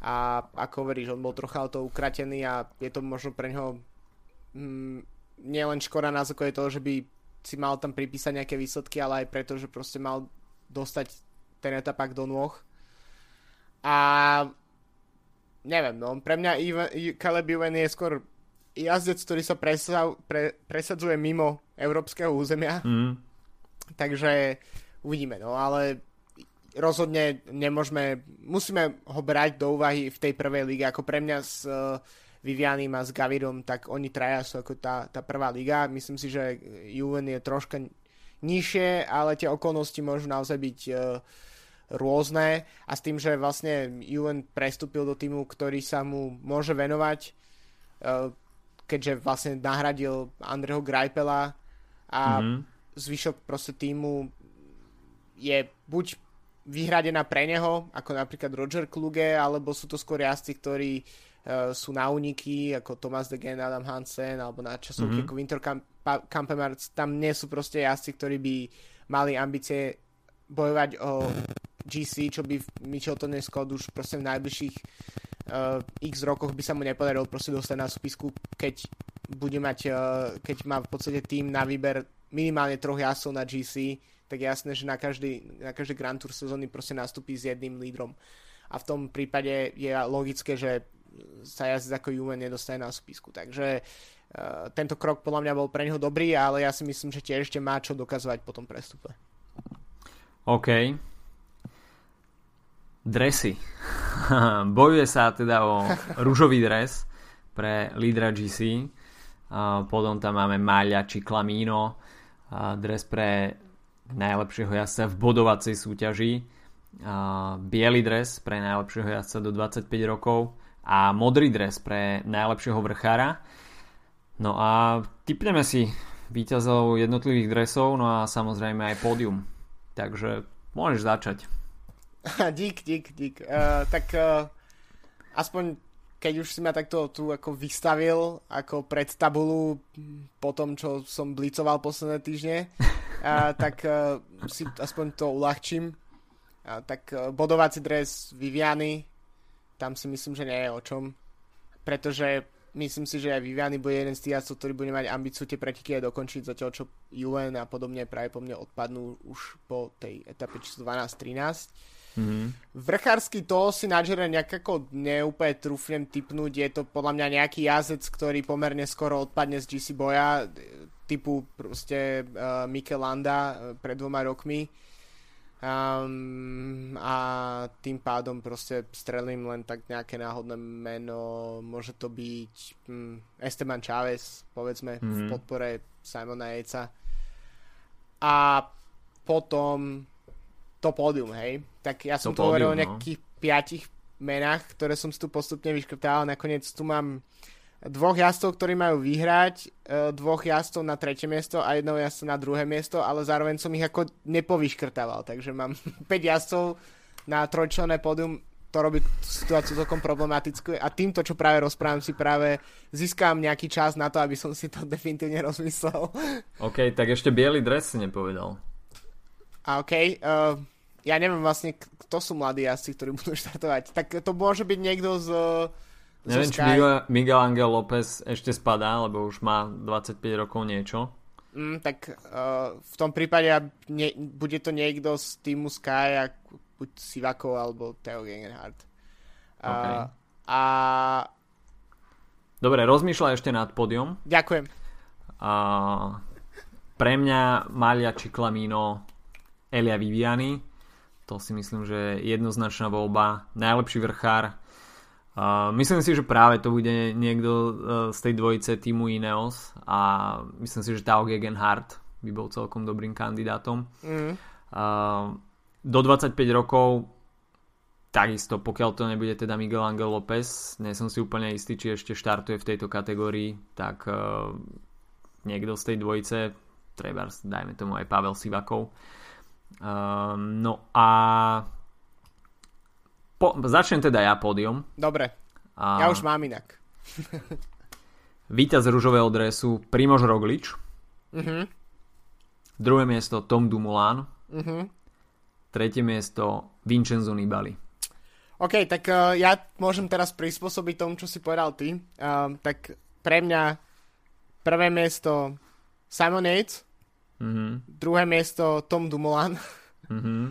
a ako hovoríš, on bol trocha o to ukratený a je to možno pre neho mm, nielen škoda na základe toho, že by si mal tam pripísať nejaké výsledky, ale aj preto, že proste mal dostať ten etapak do nôh. A neviem, no, pre mňa Even, Caleb Ewan je skôr jazdec, ktorý sa presa, pre, presadzuje mimo európskeho územia. Mm. Takže uvidíme, no ale rozhodne nemôžeme, musíme ho brať do úvahy v tej prvej lige, ako pre mňa s uh, Vivianim a s Gavirom, tak oni traja sú ako tá, tá prvá liga. Myslím si, že Juven je troška nižšie, ale tie okolnosti môžu naozaj byť uh, rôzne a s tým, že vlastne Juven prestúpil do týmu, ktorý sa mu môže venovať, uh, keďže vlastne nahradil Andreho Grajpela a mm-hmm. zvyšok proste týmu je buď vyhradená pre neho, ako napríklad Roger Kluge, alebo sú to skôr jazdci, ktorí uh, sú na úniky, ako Thomas de Gen, Adam Hansen, alebo na časovky mm-hmm. ako Winter Campemart. Tam nie sú proste jazdci, ktorí by mali ambície bojovať o GC, čo by Michelton Scott už proste v najbližších uh, x rokoch by sa mu nepodarilo proste dostať na súpisku, keď bude mať, uh, keď má v podstate tým na výber minimálne troch jasov na GC, tak jasné, že na každý, na každý Grand Tour sezóny proste nastúpi s jedným lídrom. A v tom prípade je logické, že sa jazdec ako Juven nedostane na súpisku. Takže uh, tento krok podľa mňa bol pre neho dobrý, ale ja si myslím, že tiež ešte má čo dokazovať po tom prestupe. OK. Dresy. Bojuje sa teda o rúžový dres pre lídra GC. Potom tam máme Maľa či Klamino. Uh, dres pre najlepšieho jazdca v bodovacej súťaži, biely dres pre najlepšieho jazdca do 25 rokov a modrý dres pre najlepšieho vrchára. No a typneme si víťazov jednotlivých dresov, no a samozrejme aj pódium. Takže môžeš začať. dík, dík, dík. Uh, tak uh, aspoň keď už si ma takto tu ako vystavil ako pred tabulu po tom, čo som blicoval posledné týždne, a, tak a, si aspoň to uľahčím. A, tak a, bodovací dres Viviany, tam si myslím, že nie je o čom. Pretože myslím si, že aj Viviany bude jeden z tých jazdcov, ktorý bude mať ambíciu tie preteky aj dokončiť, zatiaľ čo UN a podobne práve po mne odpadnú už po tej etape číslo 12-13 Mm-hmm. Vrchársky to si na Jere nejak ako neúplne trúfnem typnúť. Je to podľa mňa nejaký jazdec, ktorý pomerne skoro odpadne z GC boja, typu proste uh, Mikel Landa uh, pred dvoma rokmi. Um, a tým pádom proste strelím len tak nejaké náhodné meno. Môže to byť um, Esteban Chávez, povedzme, mm-hmm. v mhm. podpore Simona Jejca. A potom to pódium, hej. Tak ja som to hovoril o no. nejakých no. piatich menách, ktoré som si tu postupne vyškrtal. Nakoniec tu mám dvoch jazdcov, ktorí majú vyhrať, e, dvoch jazdcov na tretie miesto a jedného jazdca na druhé miesto, ale zároveň som ich ako nepovyškrtával, takže mám 5 jazdcov na trojčlenné pódium, to robí situáciu celkom problematickú a týmto, čo práve rozprávam, si práve získam nejaký čas na to, aby som si to definitívne rozmyslel. OK, tak ešte biely dres si nepovedal. A OK, uh, ja neviem vlastne, kto sú mladí jazdci, ktorí budú štartovať. Tak to môže byť niekto z... Neviem, či Miguel, Miguel Angel López ešte spadá, lebo už má 25 rokov niečo. Mm, tak uh, v tom prípade ne, bude to niekto z týmu Sky, buď Sivako alebo Theo Gegenhardt. Uh, okay. A... Dobre, rozmýšľaj ešte nad pódium. Ďakujem. Uh, pre mňa Malia Čiklamino Elia Viviani. To si myslím, že je jednoznačná voľba. Najlepší vrchár. Uh, myslím si, že práve to bude niekto uh, z tej dvojice týmu Ineos a myslím si, že Tao Gegenhardt by bol celkom dobrým kandidátom. Mm. Uh, do 25 rokov takisto, pokiaľ to nebude teda Miguel Angel López, nie som si úplne istý, či ešte štartuje v tejto kategórii, tak uh, niekto z tej dvojice, treba dajme tomu aj Pavel Sivakov, Um, no a po, začnem teda ja pódium. Dobre, a... ja už mám inak. Víťaz rúžového dresu Primož Roglič. Uh-huh. Druhé miesto Tom Dumoulin. Uh-huh. Tretie miesto Vincenzo Nibali. OK, tak uh, ja môžem teraz prispôsobiť tomu, čo si povedal ty. Uh, tak pre mňa prvé miesto Simon Yates. Mm-hmm. Druhé miesto Tom Dumoulin. Mm-hmm.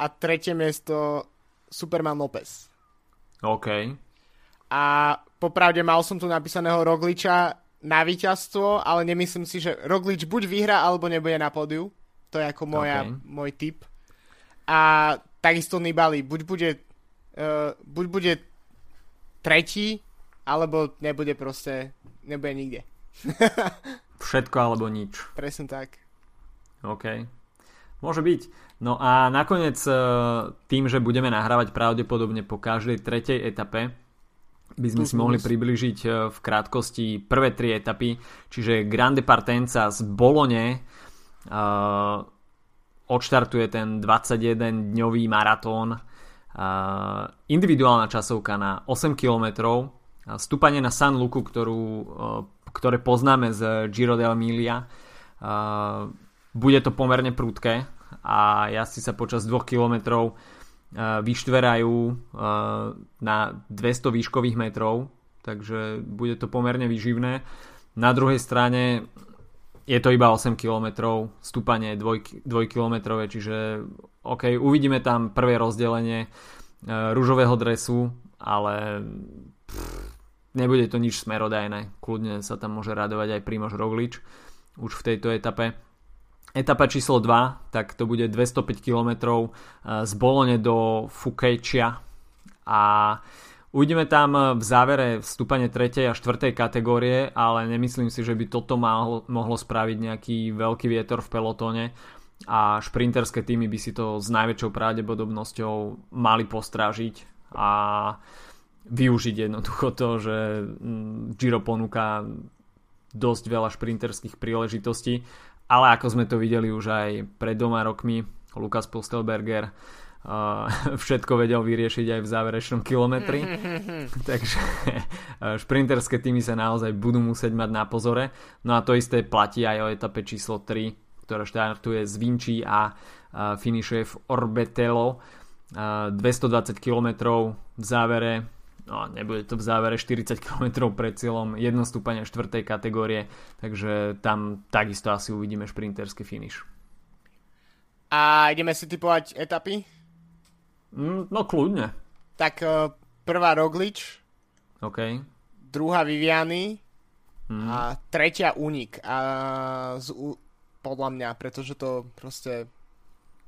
A tretie miesto Superman Lopez. OK. A popravde mal som tu napísaného Rogliča na víťazstvo, ale nemyslím si, že Roglič buď vyhra, alebo nebude na pódiu. To je ako moja, okay. môj tip. A takisto Nibali. Buď bude, uh, buď bude tretí, alebo nebude proste, nebude nikde. Všetko alebo nič. Presne tak. OK. Môže byť. No a nakoniec e, tým, že budeme nahrávať pravdepodobne po každej tretej etape, by sme si mohli približiť e, v krátkosti prvé tri etapy, čiže Grande Partenza z Bolone uh, odštartuje ten 21-dňový maratón, uh, individuálna časovka na 8 km, stúpanie na San Luku, ktorú, uh, ktoré poznáme z Giro d'Emilia, uh, bude to pomerne prudké a jazdci sa počas 2 km e, vyštverajú e, na 200 výškových metrov, takže bude to pomerne vyživné. Na druhej strane je to iba 8 km, stúpanie 2, 2 km, čiže OK, uvidíme tam prvé rozdelenie uh, rúžového dresu, ale pff, nebude to nič smerodajné. Kľudne sa tam môže radovať aj Primož Roglič už v tejto etape. Etapa číslo 2, tak to bude 205 km z Bolone do Fukejčia a uvidíme tam v závere vstúpanie 3. a 4. kategórie, ale nemyslím si, že by toto mohlo, mohlo spraviť nejaký veľký vietor v pelotóne a šprinterské týmy by si to s najväčšou pravdepodobnosťou mali postrážiť a využiť jednoducho to, že mm, Giro ponúka dosť veľa šprinterských príležitostí ale ako sme to videli už aj pred dvoma rokmi, Lukas Postelberger uh, všetko vedel vyriešiť aj v záverečnom kilometri. Takže uh, šprinterské týmy sa naozaj budú musieť mať na pozore. No a to isté platí aj o etape číslo 3, ktorá štartuje z Vinci a uh, finišuje v Orbetelo. 220 km v závere no, nebude to v závere 40 km pred cieľom, jedno stúpanie 4. kategórie, takže tam takisto asi uvidíme šprinterský finish. A ideme si typovať etapy? Mm, no kľudne. Tak uh, prvá Roglič. OK. Druhá Viviany. Mm. A tretia Unik. A z, podľa mňa, pretože to proste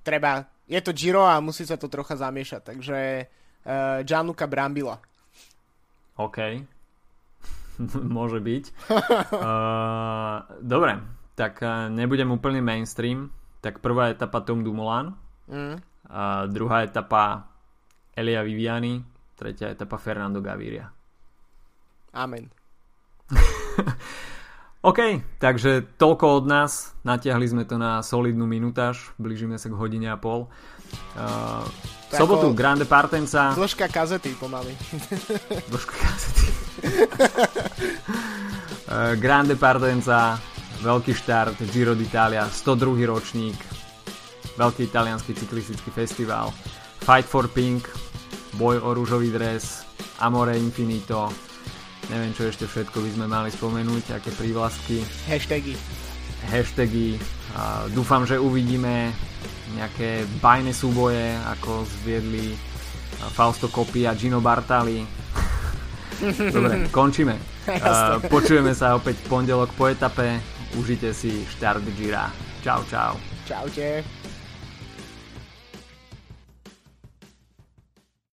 treba, je to Giro a musí sa to trocha zamiešať, takže uh, Gianluca Brambila. OK. Môže byť. uh, dobre, tak uh, nebudem úplne mainstream. Tak prvá etapa Tom Dumoulin. Mm. Uh, druhá etapa Elia Viviani. Tretia etapa Fernando Gaviria. Amen. OK, takže toľko od nás. Natiahli sme to na solidnú minutáž. Blížime sa k hodine a pol. Uh, v sobotu Grande Partenza. Dĺžka kazety pomaly. Dĺžka kazety. uh, Grande Partenza, veľký štart, Giro d'Italia, 102. ročník, veľký italianský cyklistický festival, Fight for Pink, boj o rúžový dres, Amore Infinito, neviem čo ešte všetko by sme mali spomenúť, aké prívlastky. Hashtagy. Hashtagy. Dúfam, že uvidíme nejaké bajné súboje, ako zviedli Fausto Coppi a Gino Bartali. Dobre, končíme. Uh, počujeme sa opäť v pondelok po etape. Užite si štart Gira. Čau, čau. Čaute.